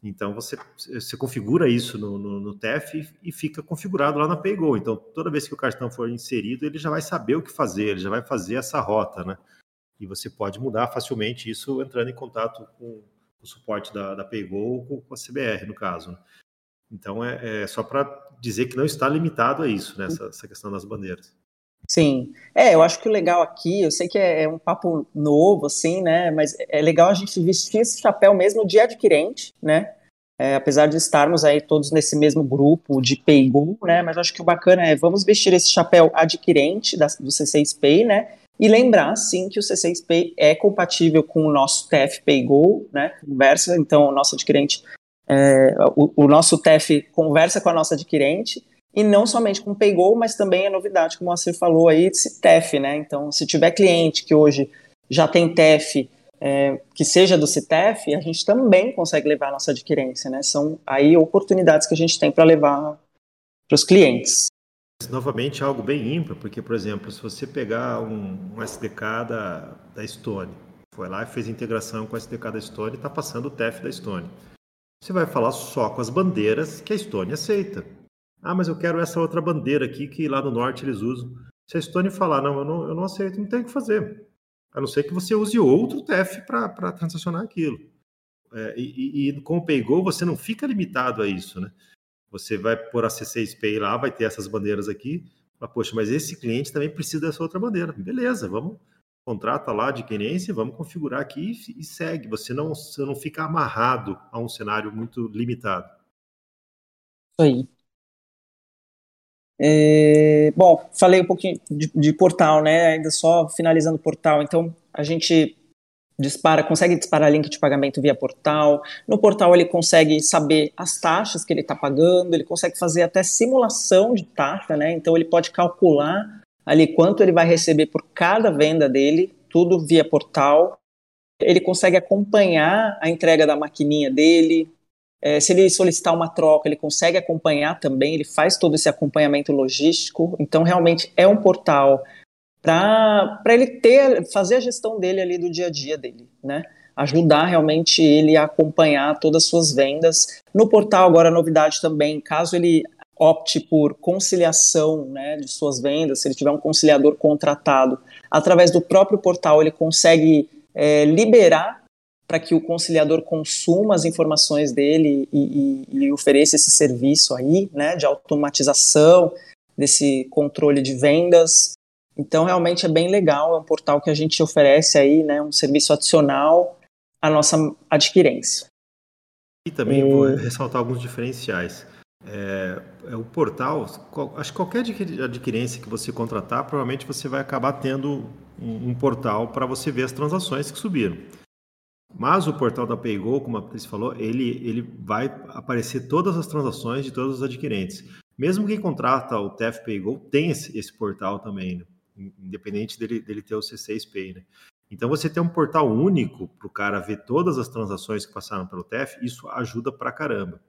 Então você, você configura isso no, no, no TEF e, e, fica configurado lá na PayGo. Então toda vez que o cartão for inserido, ele já vai saber o que fazer, ele já vai fazer essa rota, né? E você pode mudar facilmente isso entrando em contato com o suporte da, da PayGo ou com a CBR, no caso. Né? Então, é, é só para dizer que não está limitado a isso, né, essa, essa, questão das bandeiras. Sim, é, eu acho que o legal aqui, eu sei que é, é um papo novo, assim, né, mas é legal a gente vestir esse chapéu mesmo de adquirente, né, é, apesar de estarmos aí todos nesse mesmo grupo de PayGo, né, mas acho que o bacana é, vamos vestir esse chapéu adquirente da, do C6 Pay, né, e lembrar, sim, que o C6Pay é compatível com o nosso TF PayGo, né? Conversa, então, o nosso adquirente, é, o, o, nosso TF conversa com a nossa adquirente, e não somente com o PayGo, mas também a novidade, como você falou aí, desse TEF, né? Então, se tiver cliente que hoje já tem TEF, é, que seja do CTF, a gente também consegue levar a nossa adquirência, né? São aí oportunidades que a gente tem para levar para os clientes. Novamente, algo bem ímpar, porque, por exemplo, se você pegar um, um SDK da, da Stone, foi lá e fez integração com o SDK da Stone e está passando o TEF da Stone. Você vai falar só com as bandeiras que a Stone aceita. Ah, mas eu quero essa outra bandeira aqui que lá no norte eles usam. Se a Stone falar, não, eu não, eu não aceito, não tem o que fazer. A não ser que você use outro TEF para transacionar aquilo. É, e, e, com o PayGo você não fica limitado a isso, né? Você vai pôr a C6Pay lá, vai ter essas bandeiras aqui. Mas, poxa, mas esse cliente também precisa dessa outra bandeira. Beleza, vamos contrata lá de querência, vamos configurar aqui e, segue. Você não, você não fica amarrado a um cenário muito limitado. Isso aí. É, bom, falei um pouquinho de, de, portal, né? Ainda só finalizando o portal. Então, a gente dispara, consegue disparar link de pagamento via portal. No portal ele consegue saber as taxas que ele está pagando, ele consegue fazer até simulação de taxa, né? Então ele pode calcular ali quanto ele vai receber por cada venda dele, tudo via portal. Ele consegue acompanhar a entrega da maquininha dele. É, se ele solicitar uma troca, ele consegue acompanhar também, ele faz todo esse acompanhamento logístico. Então, realmente é um portal para ele ter, fazer a gestão dele ali do dia a dia dele, né? Ajudar realmente ele a acompanhar todas as suas vendas. No portal, agora, novidade também, caso ele opte por conciliação né, de suas vendas, se ele tiver um conciliador contratado, através do próprio portal ele consegue é, liberar para que o conciliador consuma as informações dele e, e, e, ofereça esse serviço aí, né, de automatização desse controle de vendas. Então, realmente é bem legal, é um portal que a gente oferece aí, né, um serviço adicional à nossa adquirência. E também e... vou ressaltar alguns diferenciais. É, é, o portal, acho que qualquer adquirência que você contratar, provavelmente você vai acabar tendo um, um portal para você ver as transações que subiram. Mas o portal da PayGo, como a Patrícia falou, ele, ele vai aparecer todas as transações de todos os adquirentes. Mesmo quem contrata o TF PayGo tem esse, esse portal também, né? Independente dele, dele ter o C6 Pay. Né? Então, você ter um portal único para o cara ver todas as transações que passaram pelo TF, isso ajuda para caramba.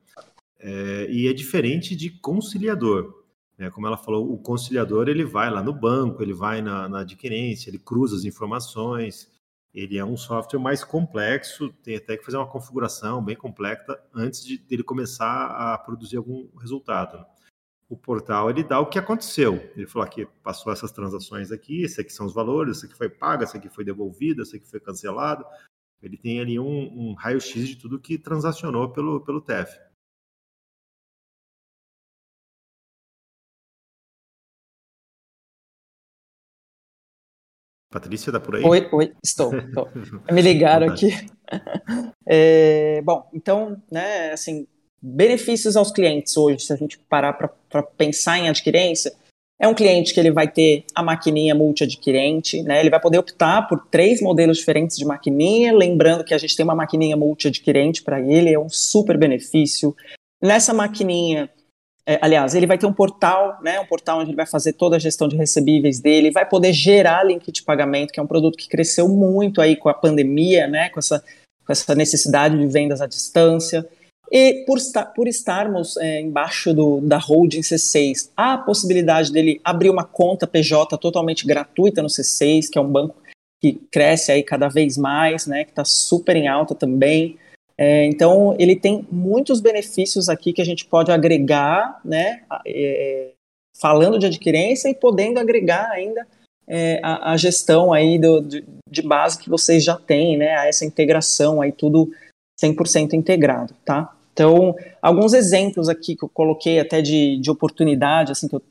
É, e é diferente de conciliador. Né? Como ela falou, o conciliador ele vai lá no banco, ele vai na, na adquirência, ele cruza as informações. Ele é um software mais complexo, tem até que fazer uma configuração bem complexa antes de ele começar a produzir algum resultado. O portal ele dá o que aconteceu. Ele falou aqui, passou essas transações aqui, esse aqui são os valores, esse aqui foi pago, esse aqui foi devolvido, esse aqui foi cancelado. Ele tem ali um, um raio-x de tudo que transacionou pelo, pelo TEF. Patrícia, dá por aí? Oi, oi, estou. estou. Me ligaram aqui. É, bom, então, né, assim, benefícios aos clientes hoje, se a gente parar para pensar em adquirência, é um cliente que ele vai ter a maquininha multi-adquirente, né? Ele vai poder optar por três modelos diferentes de maquininha, lembrando que a gente tem uma maquininha multi-adquirente para ele, é um super benefício. Nessa maquininha, é, aliás, ele vai ter um portal, né, um portal onde ele vai fazer toda a gestão de recebíveis dele, vai poder gerar link de pagamento, que é um produto que cresceu muito aí com a pandemia, né, com essa, com essa necessidade de vendas à distância. E por, por estarmos é, embaixo do, da holding C6, há a possibilidade dele abrir uma conta PJ totalmente gratuita no C6, que é um banco que cresce aí cada vez mais, né, que está super em alta também. É, então, ele tem muitos benefícios aqui que a gente pode agregar, né, é, falando de adquirência e podendo agregar ainda é, a, a, gestão aí do, de, de, base que vocês já têm, né, a essa integração aí tudo 100% integrado, tá? Então, alguns exemplos aqui que eu coloquei até de, de oportunidade, assim, eu,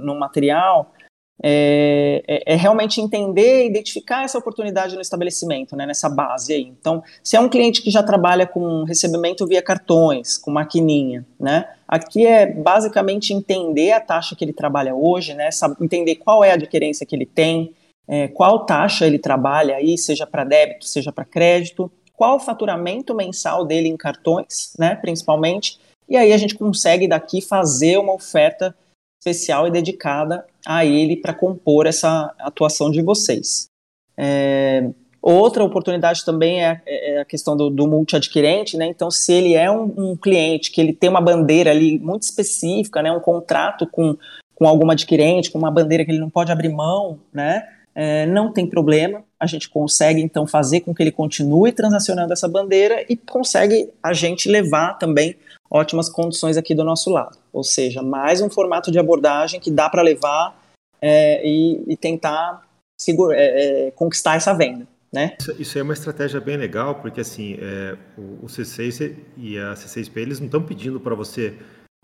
no material, é, é, é, realmente entender e identificar essa oportunidade no estabelecimento, né, nessa base aí. Então, se é um cliente que já trabalha com recebimento via cartões, com maquininha, né, aqui é basicamente entender a taxa que ele trabalha hoje, né, entender qual é a adquirência que ele tem, é, qual taxa ele trabalha aí, seja para débito, seja para crédito, qual o faturamento mensal dele em cartões, né, principalmente, e aí a gente consegue daqui fazer uma oferta especial e dedicada a ele para compor essa atuação de vocês. É, outra oportunidade também é, é a questão do, do multi-adquirente, né? Então, se ele é um, um, cliente que ele tem uma bandeira ali muito específica, né? Um contrato com, com alguma adquirente, com uma bandeira que ele não pode abrir mão, né? É, não tem problema, a gente consegue então fazer com que ele continue transacionando essa bandeira e consegue a gente levar também ótimas condições aqui do nosso lado. Ou seja, mais um formato de abordagem que dá para levar é, e, e, tentar segura, é, é, conquistar essa venda. Né? Isso, isso, é uma estratégia bem legal, porque assim, é, o, o, C6 e a C6P eles não estão pedindo para você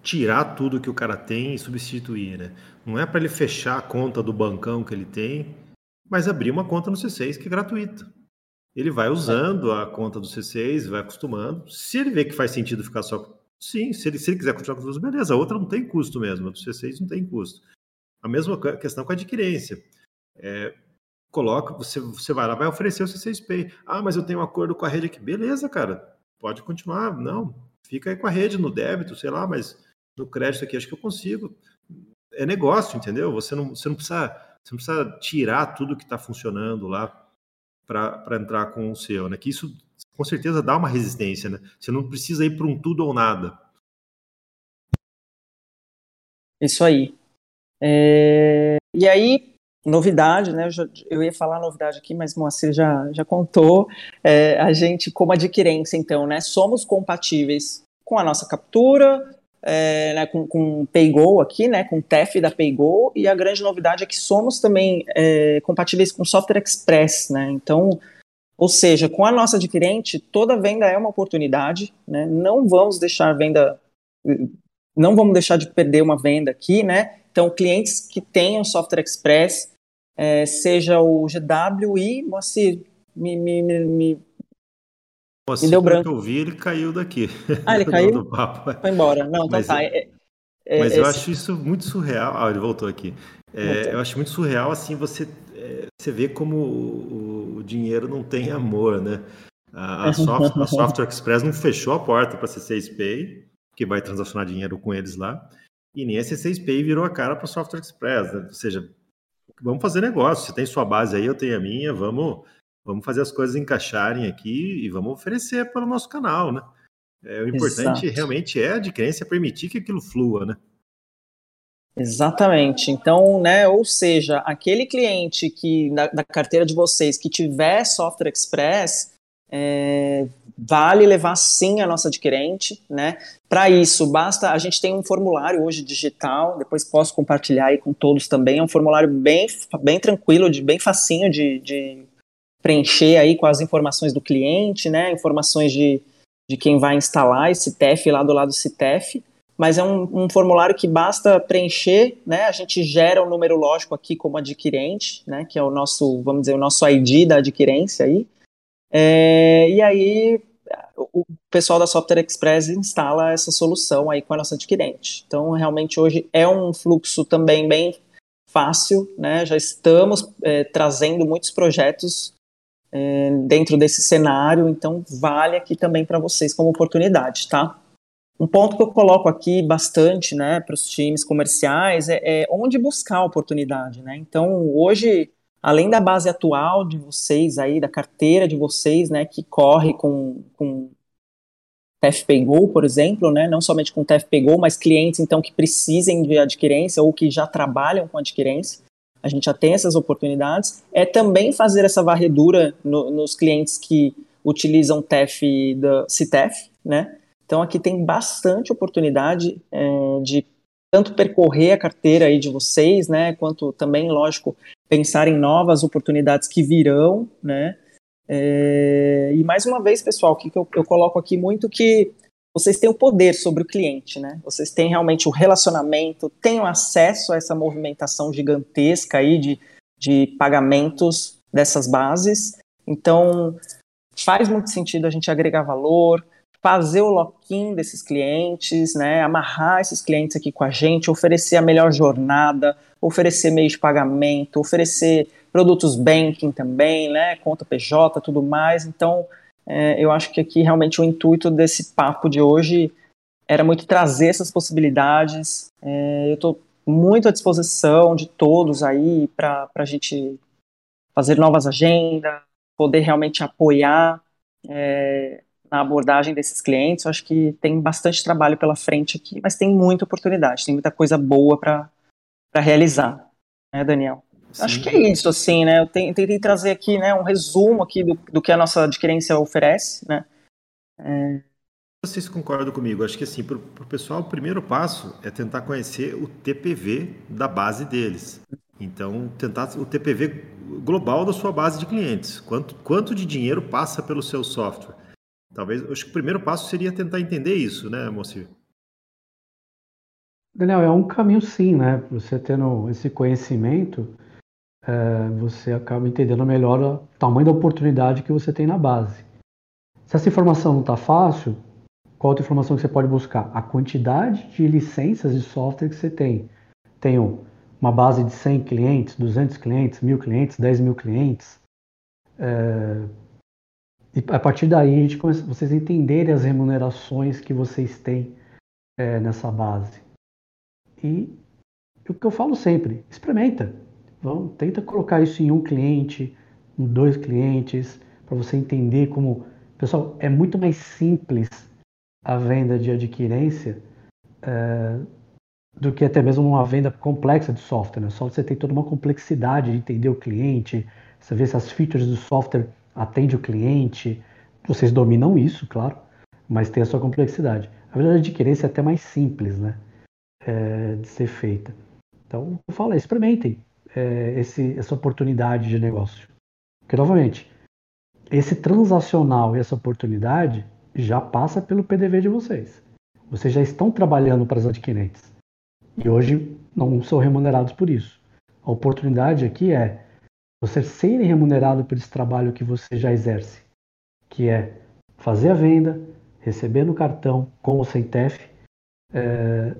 tirar tudo que o cara tem e substituir, né? Não é para ele fechar a conta do bancão que ele tem, mas abrir uma conta no C6 que é gratuita. Ele vai usando a conta do C6, vai acostumando. Se ele vê que faz sentido ficar só Sim, se ele, se ele quiser continuar com as duas, beleza. A outra não tem custo mesmo, a do C6 não tem custo. A mesma questão com a adquirência. É, coloca, você, você vai lá, vai oferecer o C6 Pay. Ah, mas eu tenho um acordo com a rede aqui. Beleza, cara, pode continuar. Não, fica aí com a rede no débito, sei lá, mas no crédito aqui acho que eu consigo. É negócio, entendeu? Você não, você não, precisa, você não precisa tirar tudo que está funcionando lá para entrar com o seu, né? Que isso com certeza dá uma resistência, né? Você não precisa ir para um tudo ou nada. Isso aí. É... E aí, novidade, né? Eu, já, eu, ia falar novidade aqui, mas Moacir já, já contou. É, a gente, como adquirência, então, né? Somos compatíveis com a nossa captura, é, né, com, com PayGo aqui, né, com o TEF da PayGo, e a grande novidade é que somos também é, compatíveis com Software Express, né, então, ou seja, com a nossa adquirente, toda venda é uma oportunidade, né, não vamos deixar venda, não vamos deixar de perder uma venda aqui, né, então clientes que tenham Software Express, é, seja o GW e, Moacir, me, me, me deu branco. eu vi, ele caiu daqui. Ah, ele caiu? Do papo. Foi embora. Não, então mas, tá. É, é, mas eu acho isso muito surreal. Ah, ele voltou aqui. É, eu acho muito surreal, assim, você, é, você vê como o, o, dinheiro não tem amor, né? A, a, soft, a Software Express não fechou a porta para a C6 Pay, que vai transacionar dinheiro com eles lá, e nem a C6 Pay virou a cara para a Software Express, né? Ou seja, vamos fazer negócio. Você tem sua base aí, eu tenho a minha, vamos vamos fazer as coisas encaixarem aqui e vamos oferecer para o nosso canal, né? É, o importante Exato. realmente é a adquirência permitir que aquilo flua, né? Exatamente. Então, né, ou seja, aquele cliente que da, da carteira de vocês que tiver software express, é, vale levar sim a nossa adquirente, né? Para isso, basta a gente tem um formulário hoje digital, depois posso compartilhar aí com todos também. É um formulário bem, bem tranquilo, de, bem facinho de, de preencher aí com as informações do cliente, né, informações de, de quem vai instalar esse TEF lá do lado do CITEF, mas é um, um, formulário que basta preencher, né, a gente gera um número lógico aqui como adquirente, né, que é o nosso, vamos dizer, o nosso ID da adquirência aí, é, e aí o pessoal da Software Express instala essa solução aí com a nossa adquirente. Então, realmente hoje é um fluxo também bem fácil, né? Já estamos é, trazendo muitos projetos é, dentro desse cenário, então vale aqui também para vocês como oportunidade, tá? Um ponto que eu coloco aqui bastante, né, para os times comerciais é, é, onde buscar a oportunidade, né? Então, hoje, além da base atual de vocês aí, da carteira de vocês, né, que corre com, com TFPGO, por exemplo, né, não somente com TFPGO, mas clientes, então, que precisem de adquirência ou que já trabalham com adquirência, a gente já tem essas oportunidades, é também fazer essa varredura no, nos clientes que utilizam TEF da CITEF, né? Então aqui tem bastante oportunidade é, de tanto percorrer a carteira aí de vocês, né, quanto também, lógico, pensar em novas oportunidades que virão, né? É, e mais uma vez, pessoal, que eu, eu coloco aqui muito que vocês têm o poder sobre o cliente, né? Vocês têm realmente o relacionamento, têm o acesso a essa movimentação gigantesca aí de, de pagamentos dessas bases. Então, faz muito sentido a gente agregar valor, fazer o lock-in desses clientes, né? Amarrar esses clientes aqui com a gente, oferecer a melhor jornada, oferecer meio de pagamento, oferecer produtos banking também, né? Conta PJ, tudo mais. Então, é, eu acho que aqui realmente o intuito desse papo de hoje era muito trazer essas possibilidades. É, eu estou muito à disposição de todos aí para a gente fazer novas agendas, poder realmente apoiar é, na abordagem desses clientes. Eu acho que tem bastante trabalho pela frente aqui, mas tem muita oportunidade, tem muita coisa boa para realizar, né, Daniel? Sim. Acho que é isso, assim, né? Eu tentei trazer aqui né, um resumo aqui do, do que a nossa adquirência oferece, né? É... Vocês concordam comigo? Acho que assim, para o pessoal, o primeiro passo é tentar conhecer o TPV da base deles. Então, tentar o TPV global da sua base de clientes. Quanto, quanto de dinheiro passa pelo seu software? Talvez, acho que o primeiro passo seria tentar entender isso, né, Moacir? Daniel, é um caminho sim, né? Você tendo esse conhecimento, é, você acaba entendendo melhor o tamanho da oportunidade que você tem na base. Se essa informação não está fácil, qual outra informação que você pode buscar? A quantidade de licenças de software que você tem. Tenho uma base de 100 clientes, 200 clientes, 1000 clientes, 10 mil clientes. É, e a partir daí, a gente começa, vocês entenderem as remunerações que vocês têm é, nessa base. E o que eu falo sempre, experimenta. Tenta colocar isso em um cliente, em dois clientes, para você entender como. Pessoal, é muito mais simples a venda de adquirência é, do que até mesmo uma venda complexa de software. Né? Só você tem toda uma complexidade de entender o cliente, você vê se as features do software atendem o cliente. Vocês dominam isso, claro, mas tem a sua complexidade. A venda de adquirência é até mais simples né? É, de ser feita. Então, eu falo, experimentem é, esse, essa oportunidade de negócio. Porque, novamente, esse transacional e essa oportunidade já passa pelo PDV de vocês. Vocês já estão trabalhando para as adquirentes. E hoje não são remunerados por isso. A oportunidade aqui é você serem remunerado por esse trabalho que você já exerce, que é fazer a venda, receber no cartão com sem TEF é,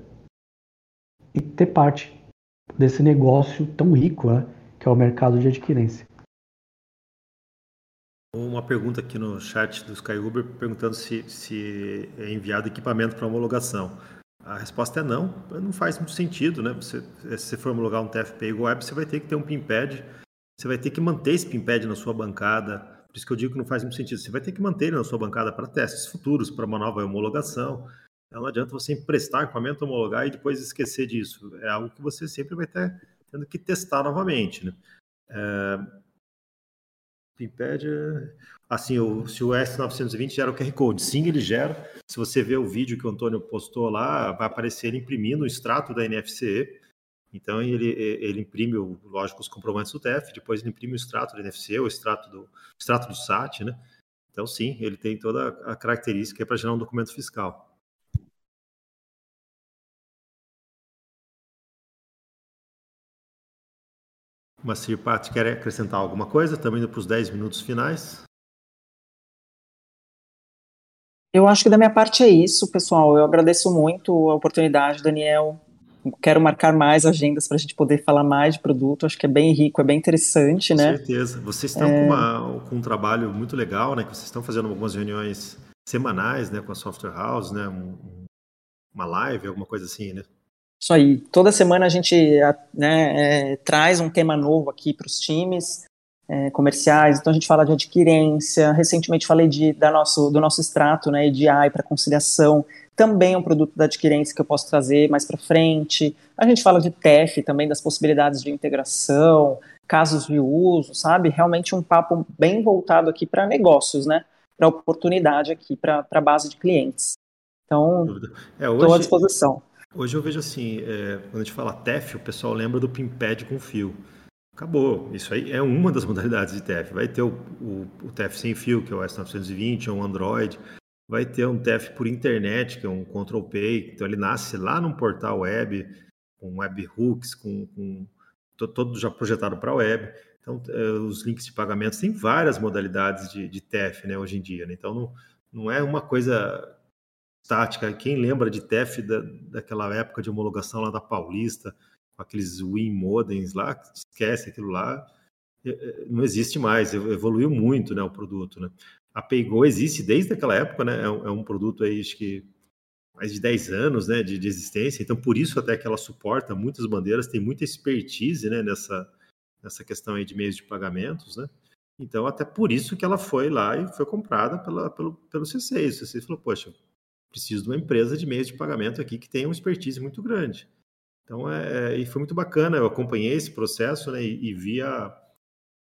e ter parte desse negócio tão rico né, que é o mercado de adquirência. Uma pergunta aqui no chat do SkyUber perguntando se, se é enviado equipamento para homologação. A resposta é não, não faz muito sentido, né? Você, se você for homologar um TFP igual web, você vai ter que ter um PIMPAD, você vai ter que manter esse PIMPAD na sua bancada, por isso que eu digo que não faz muito sentido. Você vai ter que manter ele na sua bancada para testes futuros, para uma nova homologação. Então não adianta você emprestar equipamento, homologar e depois esquecer disso. É algo que você sempre vai ter tendo que testar novamente, né? É... PIMPAD, assim, o, se o S920 gera o QR Code, sim, ele gera. Se você ver o vídeo que o Antônio postou lá, vai aparecer ele imprimindo o extrato da NFC. Então, ele, ele imprime, lógico, os comprovantes do TF, depois ele imprime o extrato da NFC, o extrato do, extrato do SAT, né? Então, sim, ele tem toda a característica para gerar um documento fiscal. Mas Pat quer acrescentar alguma coisa? Estamos indo para os 10 minutos finais. Eu acho que da minha parte é isso, pessoal. Eu agradeço muito a oportunidade, Daniel. Quero marcar mais agendas para a gente poder falar mais de produto. Acho que é bem rico, é bem interessante, com né? Com certeza. Vocês estão é... com, uma, com, um trabalho muito legal, né? Que vocês estão fazendo algumas reuniões semanais, né? Com a Software House, né? Um, uma live, alguma coisa assim, né? Isso aí. Toda semana a gente né, é, traz um tema novo aqui para os times é, comerciais. Então a gente fala de adquirência. Recentemente falei de, da nosso, do nosso extrato, né, EDI para conciliação. Também é um produto da adquirência que eu posso trazer mais para frente. A gente fala de TEF também, das possibilidades de integração, casos de uso, sabe? Realmente um papo bem voltado aqui para negócios, né? Para oportunidade aqui para a base de clientes. Então, estou é, à disposição. Hoje eu vejo assim, é, quando a gente fala TEF, o pessoal lembra do PIMPAD com fio. Acabou. Isso aí é uma das modalidades de TEF. Vai ter o, o, o TEF sem fio, que é o S920, é um Android. Vai ter um TEF por internet, que é um Control Pay. Então ele nasce lá num portal web, com webhooks, com, com todo já projetado para a web. Então, é, os links de pagamentos tem várias modalidades de, de TEF né, hoje em dia. Né? Então, não, não é uma coisa estática. Quem lembra de TEF da, daquela época de homologação lá da Paulista, com aqueles Win modems lá, esquece aquilo lá, não existe mais, evoluiu muito né, o produto. Né? A PayGo existe desde aquela época, né? é, um, é um produto aí, acho que mais de 10 anos né, de, de, existência, então por isso até que ela suporta muitas bandeiras, tem muita expertise né, nessa, nessa questão aí de meios de pagamentos, né? Então, até por isso que ela foi lá e foi comprada pela, pelo, pelo C6. O C6 falou, poxa, preciso de uma empresa de meios de pagamento aqui que tenha uma expertise muito grande. Então, é, é, e foi muito bacana, eu acompanhei esse processo né, e, e vi a,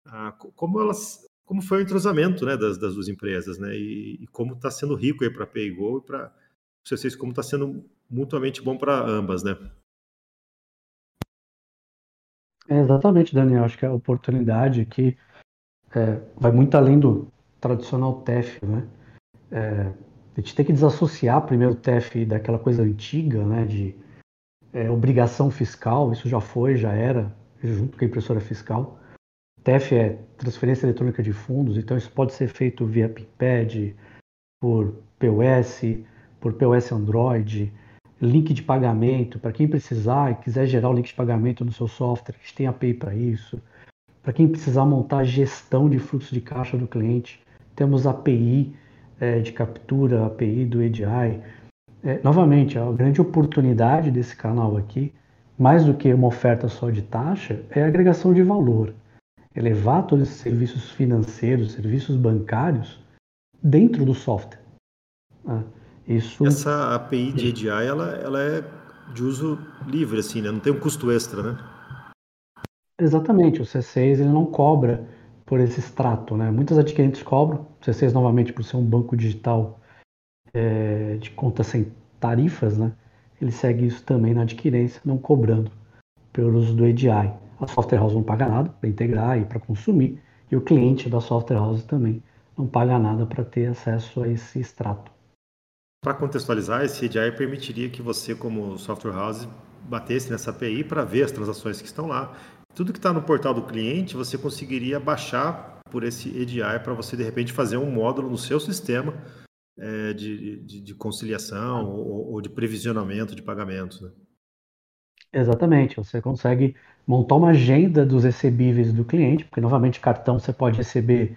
a, como elas, como foi o entrosamento né, das, das duas empresas, né, e, e como está sendo rico para a PayGo e para vocês, como está sendo mutuamente bom para ambas, né? É exatamente, Daniel. Acho que a oportunidade aqui é, vai muito além do tradicional TEF, né? É, a gente tem que desassociar primeiro o TEF daquela coisa antiga, né, de é, obrigação fiscal, isso já foi, já era, junto com a impressora fiscal. TEF é transferência eletrônica de fundos, então isso pode ser feito via PIPED, por POS, por POS Android, link de pagamento, para quem precisar e quiser gerar o link de pagamento no seu software, a gente tem API para isso. Para quem precisar montar gestão de fluxo de caixa do cliente, temos API é, de captura, API do EDI. É, novamente, a grande oportunidade desse canal aqui, mais do que uma oferta só de taxa, é a agregação de valor. levar todos esses serviços financeiros, serviços bancários dentro do software. Né? Isso... Essa API de ADI ela, ela é de uso livre, assim, né? não tem um custo extra, né? Exatamente, o C6 ele não cobra por esse extrato, né? Muitas adquirentes cobram, o C6 novamente por ser um banco digital é, de conta sem tarifas, né? Ele segue isso também na adquirência, não cobrando pelo uso do EDI. A software house não paga nada para integrar e para consumir, e o cliente da software house também não paga nada para ter acesso a esse extrato. Para contextualizar, esse EDI permitiria que você, como software house, batesse nessa API para ver as transações que estão lá tudo que está no portal do cliente, você conseguiria baixar por esse EDI para você, de repente, fazer um módulo no seu sistema é, de, de, de, conciliação ou, ou, de previsionamento de pagamentos. Né? Exatamente, você consegue montar uma agenda dos recebíveis do cliente, porque, novamente, cartão você pode receber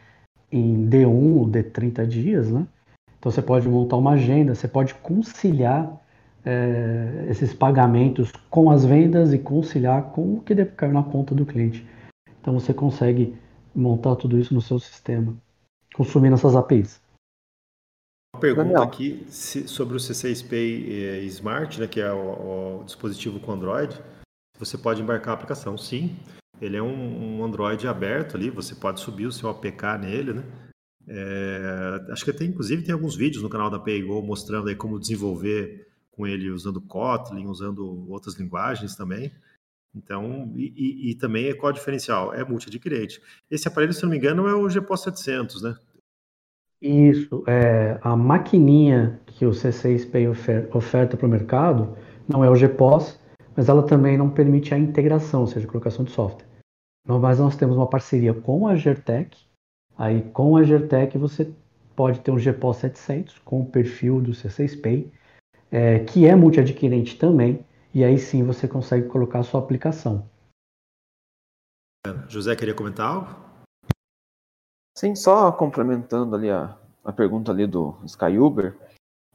em D1 ou D30 dias, né? Então você pode montar uma agenda, você pode conciliar é, esses pagamentos com as vendas e conciliar com o que deve cair na conta do cliente. Então você consegue montar tudo isso no seu sistema, consumindo essas APIs. Uma pergunta Daniel. aqui sobre o C6 Pay eh, Smart, né, que é o, o, dispositivo com Android. Você pode embarcar a aplicação, sim. Ele é um, um Android aberto ali, você pode subir o seu APK nele, né? É, acho que até, inclusive, tem alguns vídeos no canal da PayGo mostrando aí como desenvolver com ele usando Kotlin, usando outras linguagens também. Então, e, e, e também é qual diferencial? É multi-adquirente. Esse aparelho, se não me engano, é o GPOS 700, né? Isso, é, a maquininha que o C6 Pay ofer oferta para o mercado não é o GPOS, mas ela também não permite a integração, ou seja, a colocação de software. Mas nós temos uma parceria com a Gertec, aí com a Gertec você pode ter um GPOS 700 com o perfil do C6 Pay, é, que é multi-adquirente também, e aí sim você consegue colocar a sua aplicação. José, queria comentar algo? Sim, só complementando ali a, a pergunta ali do Sky Uber,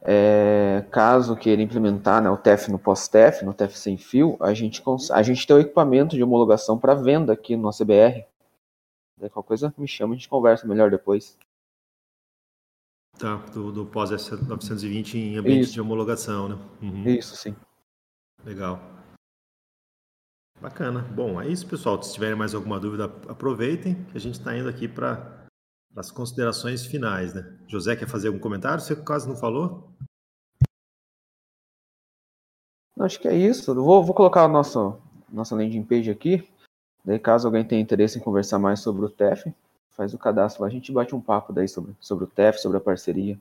é, caso queira implementar né, o TEF no pós-TEF, no TEF sem fio, a gente, a gente tem o equipamento de homologação para venda aqui no ACBR. Qualquer coisa me chama, a gente conversa melhor depois. Tá, do, do pós S920 em ambiente Isso. de homologação, né? Uhum. Isso, sim. Legal. Bacana. Bom, é isso, pessoal. Se tiverem mais alguma dúvida, aproveitem, que a gente está indo aqui para as considerações finais, né? José, quer fazer algum comentário? Você quase não falou? Acho que é isso. Vou, vou colocar a nossa, nossa landing page aqui. Daí, caso alguém tenha interesse em conversar mais sobre o TEF, faz o cadastro lá, a gente bate um papo daí sobre, sobre o TEF, sobre a parceria.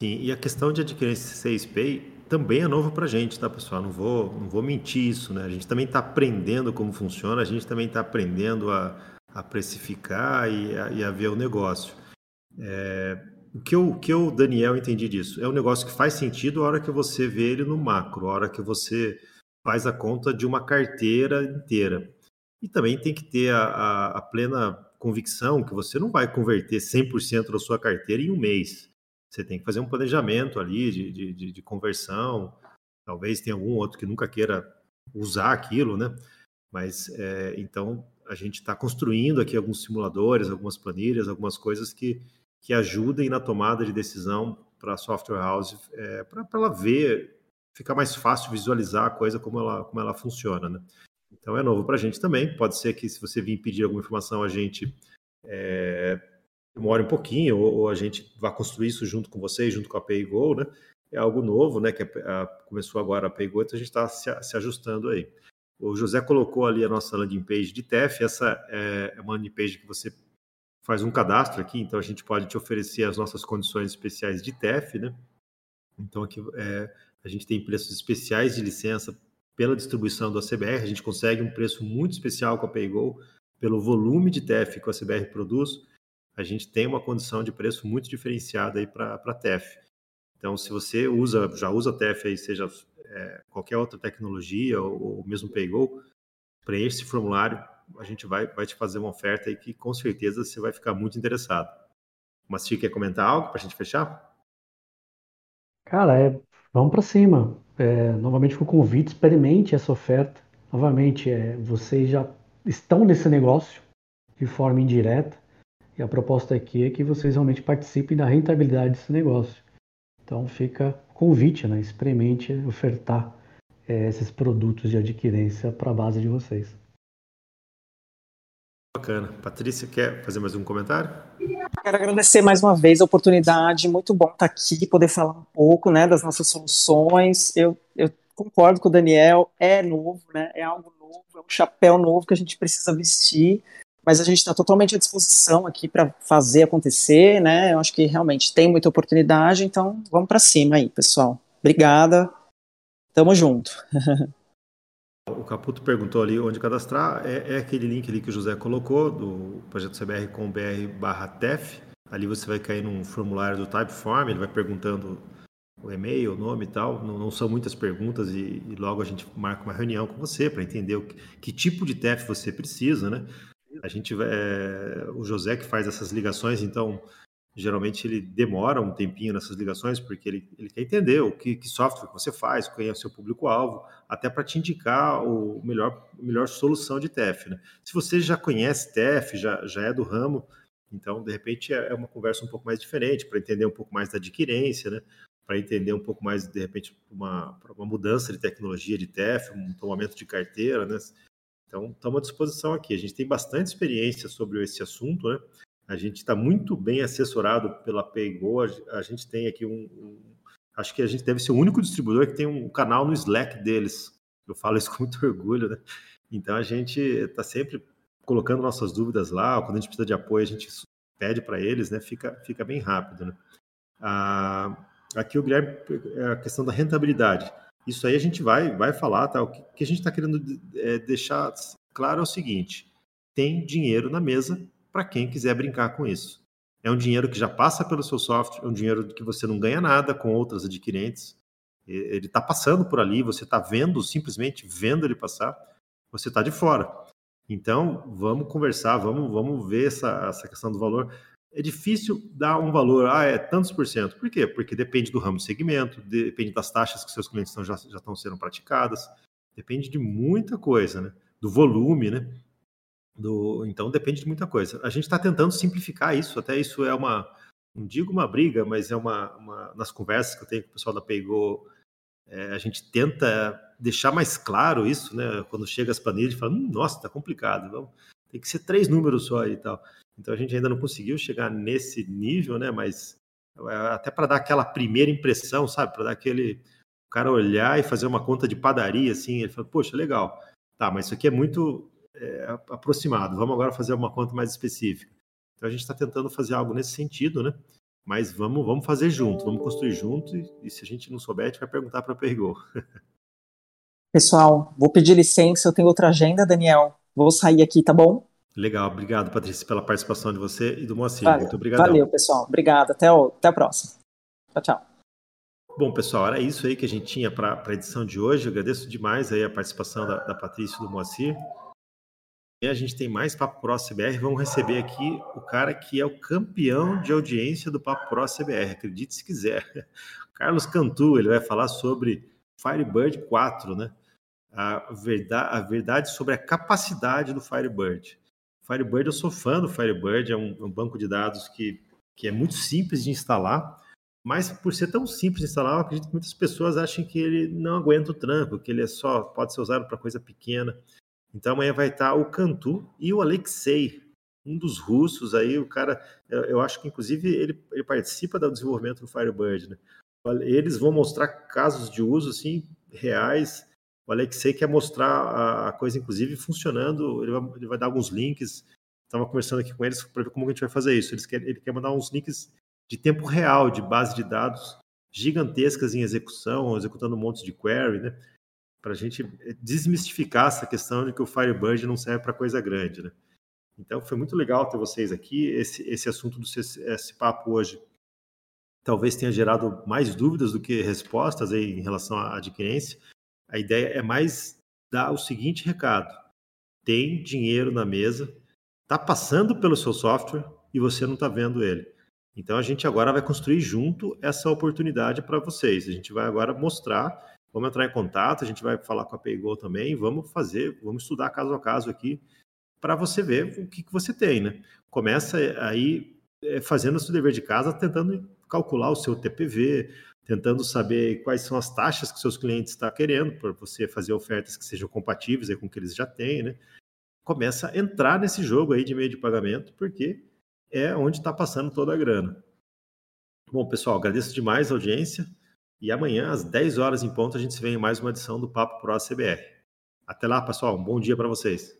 Sim, e a questão de adquirir esse 6Pay também é novo para a gente, tá, pessoal? Não vou, não vou mentir isso, né? A gente também está aprendendo como funciona, a gente também está aprendendo a, a precificar e a, e a, ver o negócio. É, o que eu, que eu, Daniel, entendi disso? É um negócio que faz sentido a hora que você vê ele no macro, a hora que você faz a conta de uma carteira inteira. E também tem que ter a, a, a plena convicção que você não vai converter 100% da sua carteira em um mês. Você tem que fazer um planejamento ali de, de, de conversão. Talvez tenha algum outro que nunca queira usar aquilo, né? Mas é, então a gente está construindo aqui alguns simuladores, algumas planilhas, algumas coisas que, que ajudem na tomada de decisão para a software house, é, para ela ver, ficar mais fácil visualizar a coisa como ela, como ela funciona, né? Então é novo para a gente também. Pode ser que se você vir pedir alguma informação, a gente é, demore um pouquinho, ou, ou, a gente vá construir isso junto com vocês, junto com a PayGo, né? É algo novo, né? Que a, a, começou agora a PayGo, então a gente está se, se, ajustando aí. O José colocou ali a nossa landing page de TEF. Essa é, é uma landing page que você faz um cadastro aqui, então a gente pode te oferecer as nossas condições especiais de TEF, né? Então aqui é, a gente tem preços especiais de licença pela distribuição do ACBR, a gente consegue um preço muito especial com a PayGo, pelo volume de TEF que o ACBR produz, a gente tem uma condição de preço muito diferenciada aí para a TEF. Então, se você usa, já usa TEF aí, seja é, qualquer outra tecnologia ou, ou mesmo PayGo, preenche esse formulário, a gente vai, vai te fazer uma oferta aí que com certeza você vai ficar muito interessado. Mas se quer comentar algo para a gente fechar? Cara, é, vamos para cima é, novamente com o convite, experimente essa oferta. Novamente, é, vocês já estão nesse negócio, de forma indireta. E a proposta aqui é que vocês realmente participem da rentabilidade desse negócio. Então fica convite, né? experimente ofertar é, esses produtos de adquirência para a base de vocês. Bacana. Patrícia, quer fazer mais um comentário? Quero agradecer mais uma vez a oportunidade. Muito bom estar aqui, poder falar um pouco né, das nossas soluções. Eu, eu concordo com o Daniel, é novo, né, é algo novo, é um chapéu novo que a gente precisa vestir, mas a gente está totalmente à disposição aqui para fazer acontecer. Né, eu acho que realmente tem muita oportunidade, então vamos para cima aí, pessoal. Obrigada. Tamo junto. O Caputo perguntou ali onde cadastrar. É, é, aquele link ali que o José colocou, do projeto CBR com BR barra TEF. Ali você vai cair num formulário do Typeform, ele vai perguntando o e-mail, o nome e tal. Não, não são muitas perguntas e, e, logo a gente marca uma reunião com você para entender o que, que, tipo de TEF você precisa, né? A gente é, o José que faz essas ligações, então geralmente ele demora um tempinho nessas ligações, porque ele, ele quer entender o que, que software você faz, quem é o seu público-alvo, até para te indicar o melhor, a melhor solução de TEF. Né? Se você já conhece TEF, já, já é do ramo, então, de repente, é, é uma conversa um pouco mais diferente, para entender um pouco mais da adquirência, né? para entender um pouco mais, de repente, uma, uma mudança de tecnologia de TEF, um tomamento de carteira. Né? Então, estamos à disposição aqui. A gente tem bastante experiência sobre esse assunto, né? A gente está muito bem assessorado pela PayGo. A gente tem aqui um, um, Acho que a gente deve ser o único distribuidor que tem um canal no Slack deles. Eu falo isso com muito orgulho, né? Então a gente está sempre colocando nossas dúvidas lá. Quando a gente precisa de apoio, a gente pede para eles, né? Fica, fica bem rápido, né? Ah, aqui o Guilherme, é a questão da rentabilidade. Isso aí a gente vai, vai falar, tá? O que, a gente está querendo é, deixar claro é o seguinte: tem dinheiro na mesa para quem quiser brincar com isso. É um dinheiro que já passa pelo seu software, é um dinheiro que você não ganha nada com outras adquirentes. Ele está passando por ali, você está vendo, simplesmente vendo ele passar, você está de fora. Então, vamos conversar, vamos, vamos ver essa, essa questão do valor. É difícil dar um valor, ah, é tantos por cento. Por quê? Porque depende do ramo de segmento, depende das taxas que seus clientes estão, já, já estão sendo praticadas, depende de muita coisa, né? Do volume, né? Do, então depende de muita coisa. A gente está tentando simplificar isso, até isso é uma, não digo uma briga, mas é uma, uma nas conversas que eu tenho com o pessoal da Paygo, é, a gente tenta deixar mais claro isso, né? Quando chega as planilhas, fala, hum, nossa, tá complicado, vamos, tem que ser três números só e tal. Então a gente ainda não conseguiu chegar nesse nível, né? Mas é, até para dar aquela primeira impressão, sabe? Para dar aquele o cara olhar e fazer uma conta de padaria, assim, ele fala, poxa, legal. Tá, mas isso aqui é muito é, aproximado. Vamos agora fazer uma conta mais específica. Então a gente está tentando fazer algo nesse sentido, né? Mas vamos, vamos fazer junto, vamos construir junto e, e se a gente não souber, a gente vai perguntar para a Pergol. Pessoal, vou pedir licença, eu tenho outra agenda, Daniel. Vou sair aqui, tá bom? Legal, obrigado, Patrícia, pela participação de você e do Moacir. Valeu, Muito obrigado. Valeu, pessoal. Obrigado. Até, o, até a próxima. Tchau, tchau. Bom, pessoal, era isso aí que a gente tinha para a edição de hoje. Eu agradeço demais aí a participação da, da Patrícia e do Moacir a gente tem mais Papo Pro CBR. Vamos receber aqui o cara que é o campeão de audiência do Papo Pro CBR, acredite se quiser. Carlos Cantu, ele vai falar sobre Firebird 4, né? A verdade, a verdade sobre a capacidade do Firebird. Firebird, eu sou fã do Firebird, é um, um banco de dados que, que é muito simples de instalar, mas por ser tão simples de instalar, eu acredito que muitas pessoas acham que ele não aguenta o tranco, que ele é só pode ser usado para coisa pequena. Então amanhã vai estar o Cantu e o Alexei, um dos russos aí, o cara, eu acho que inclusive ele, ele participa do desenvolvimento do Firebird, né? Eles vão mostrar casos de uso assim reais. O Alexei quer mostrar a coisa, inclusive, funcionando. Ele vai, ele vai dar alguns links. Estava conversando aqui com eles para ver como a gente vai fazer isso. Eles quer, ele quer mandar uns links de tempo real, de base de dados gigantescas em execução, executando um monte de query, né? Para a gente desmistificar essa questão de que o Firebird não serve para coisa grande, né? Então foi muito legal ter vocês aqui. Esse, esse assunto do esse papo hoje talvez tenha gerado mais dúvidas do que respostas em relação à adquirência. A ideia é mais dar o seguinte recado: tem dinheiro na mesa, está passando pelo seu software e você não está vendo ele. Então a gente agora vai construir junto essa oportunidade para vocês. A gente vai agora mostrar Vamos entrar em contato, a gente vai falar com a Paygo também, vamos fazer, vamos estudar caso a caso aqui para você ver o que, que você tem, né? Começa aí é, fazendo o seu dever de casa, tentando calcular o seu TPV, tentando saber quais são as taxas que seus clientes estão querendo, para você fazer ofertas que sejam compatíveis com o que eles já têm, né? Começa a entrar nesse jogo aí de meio de pagamento, porque é onde está passando toda a grana. Bom, pessoal, agradeço demais a audiência e amanhã, às 10 horas em ponto, a gente se vê em mais uma edição do Papo Pro ACBR. Até lá, pessoal. Um bom dia para vocês.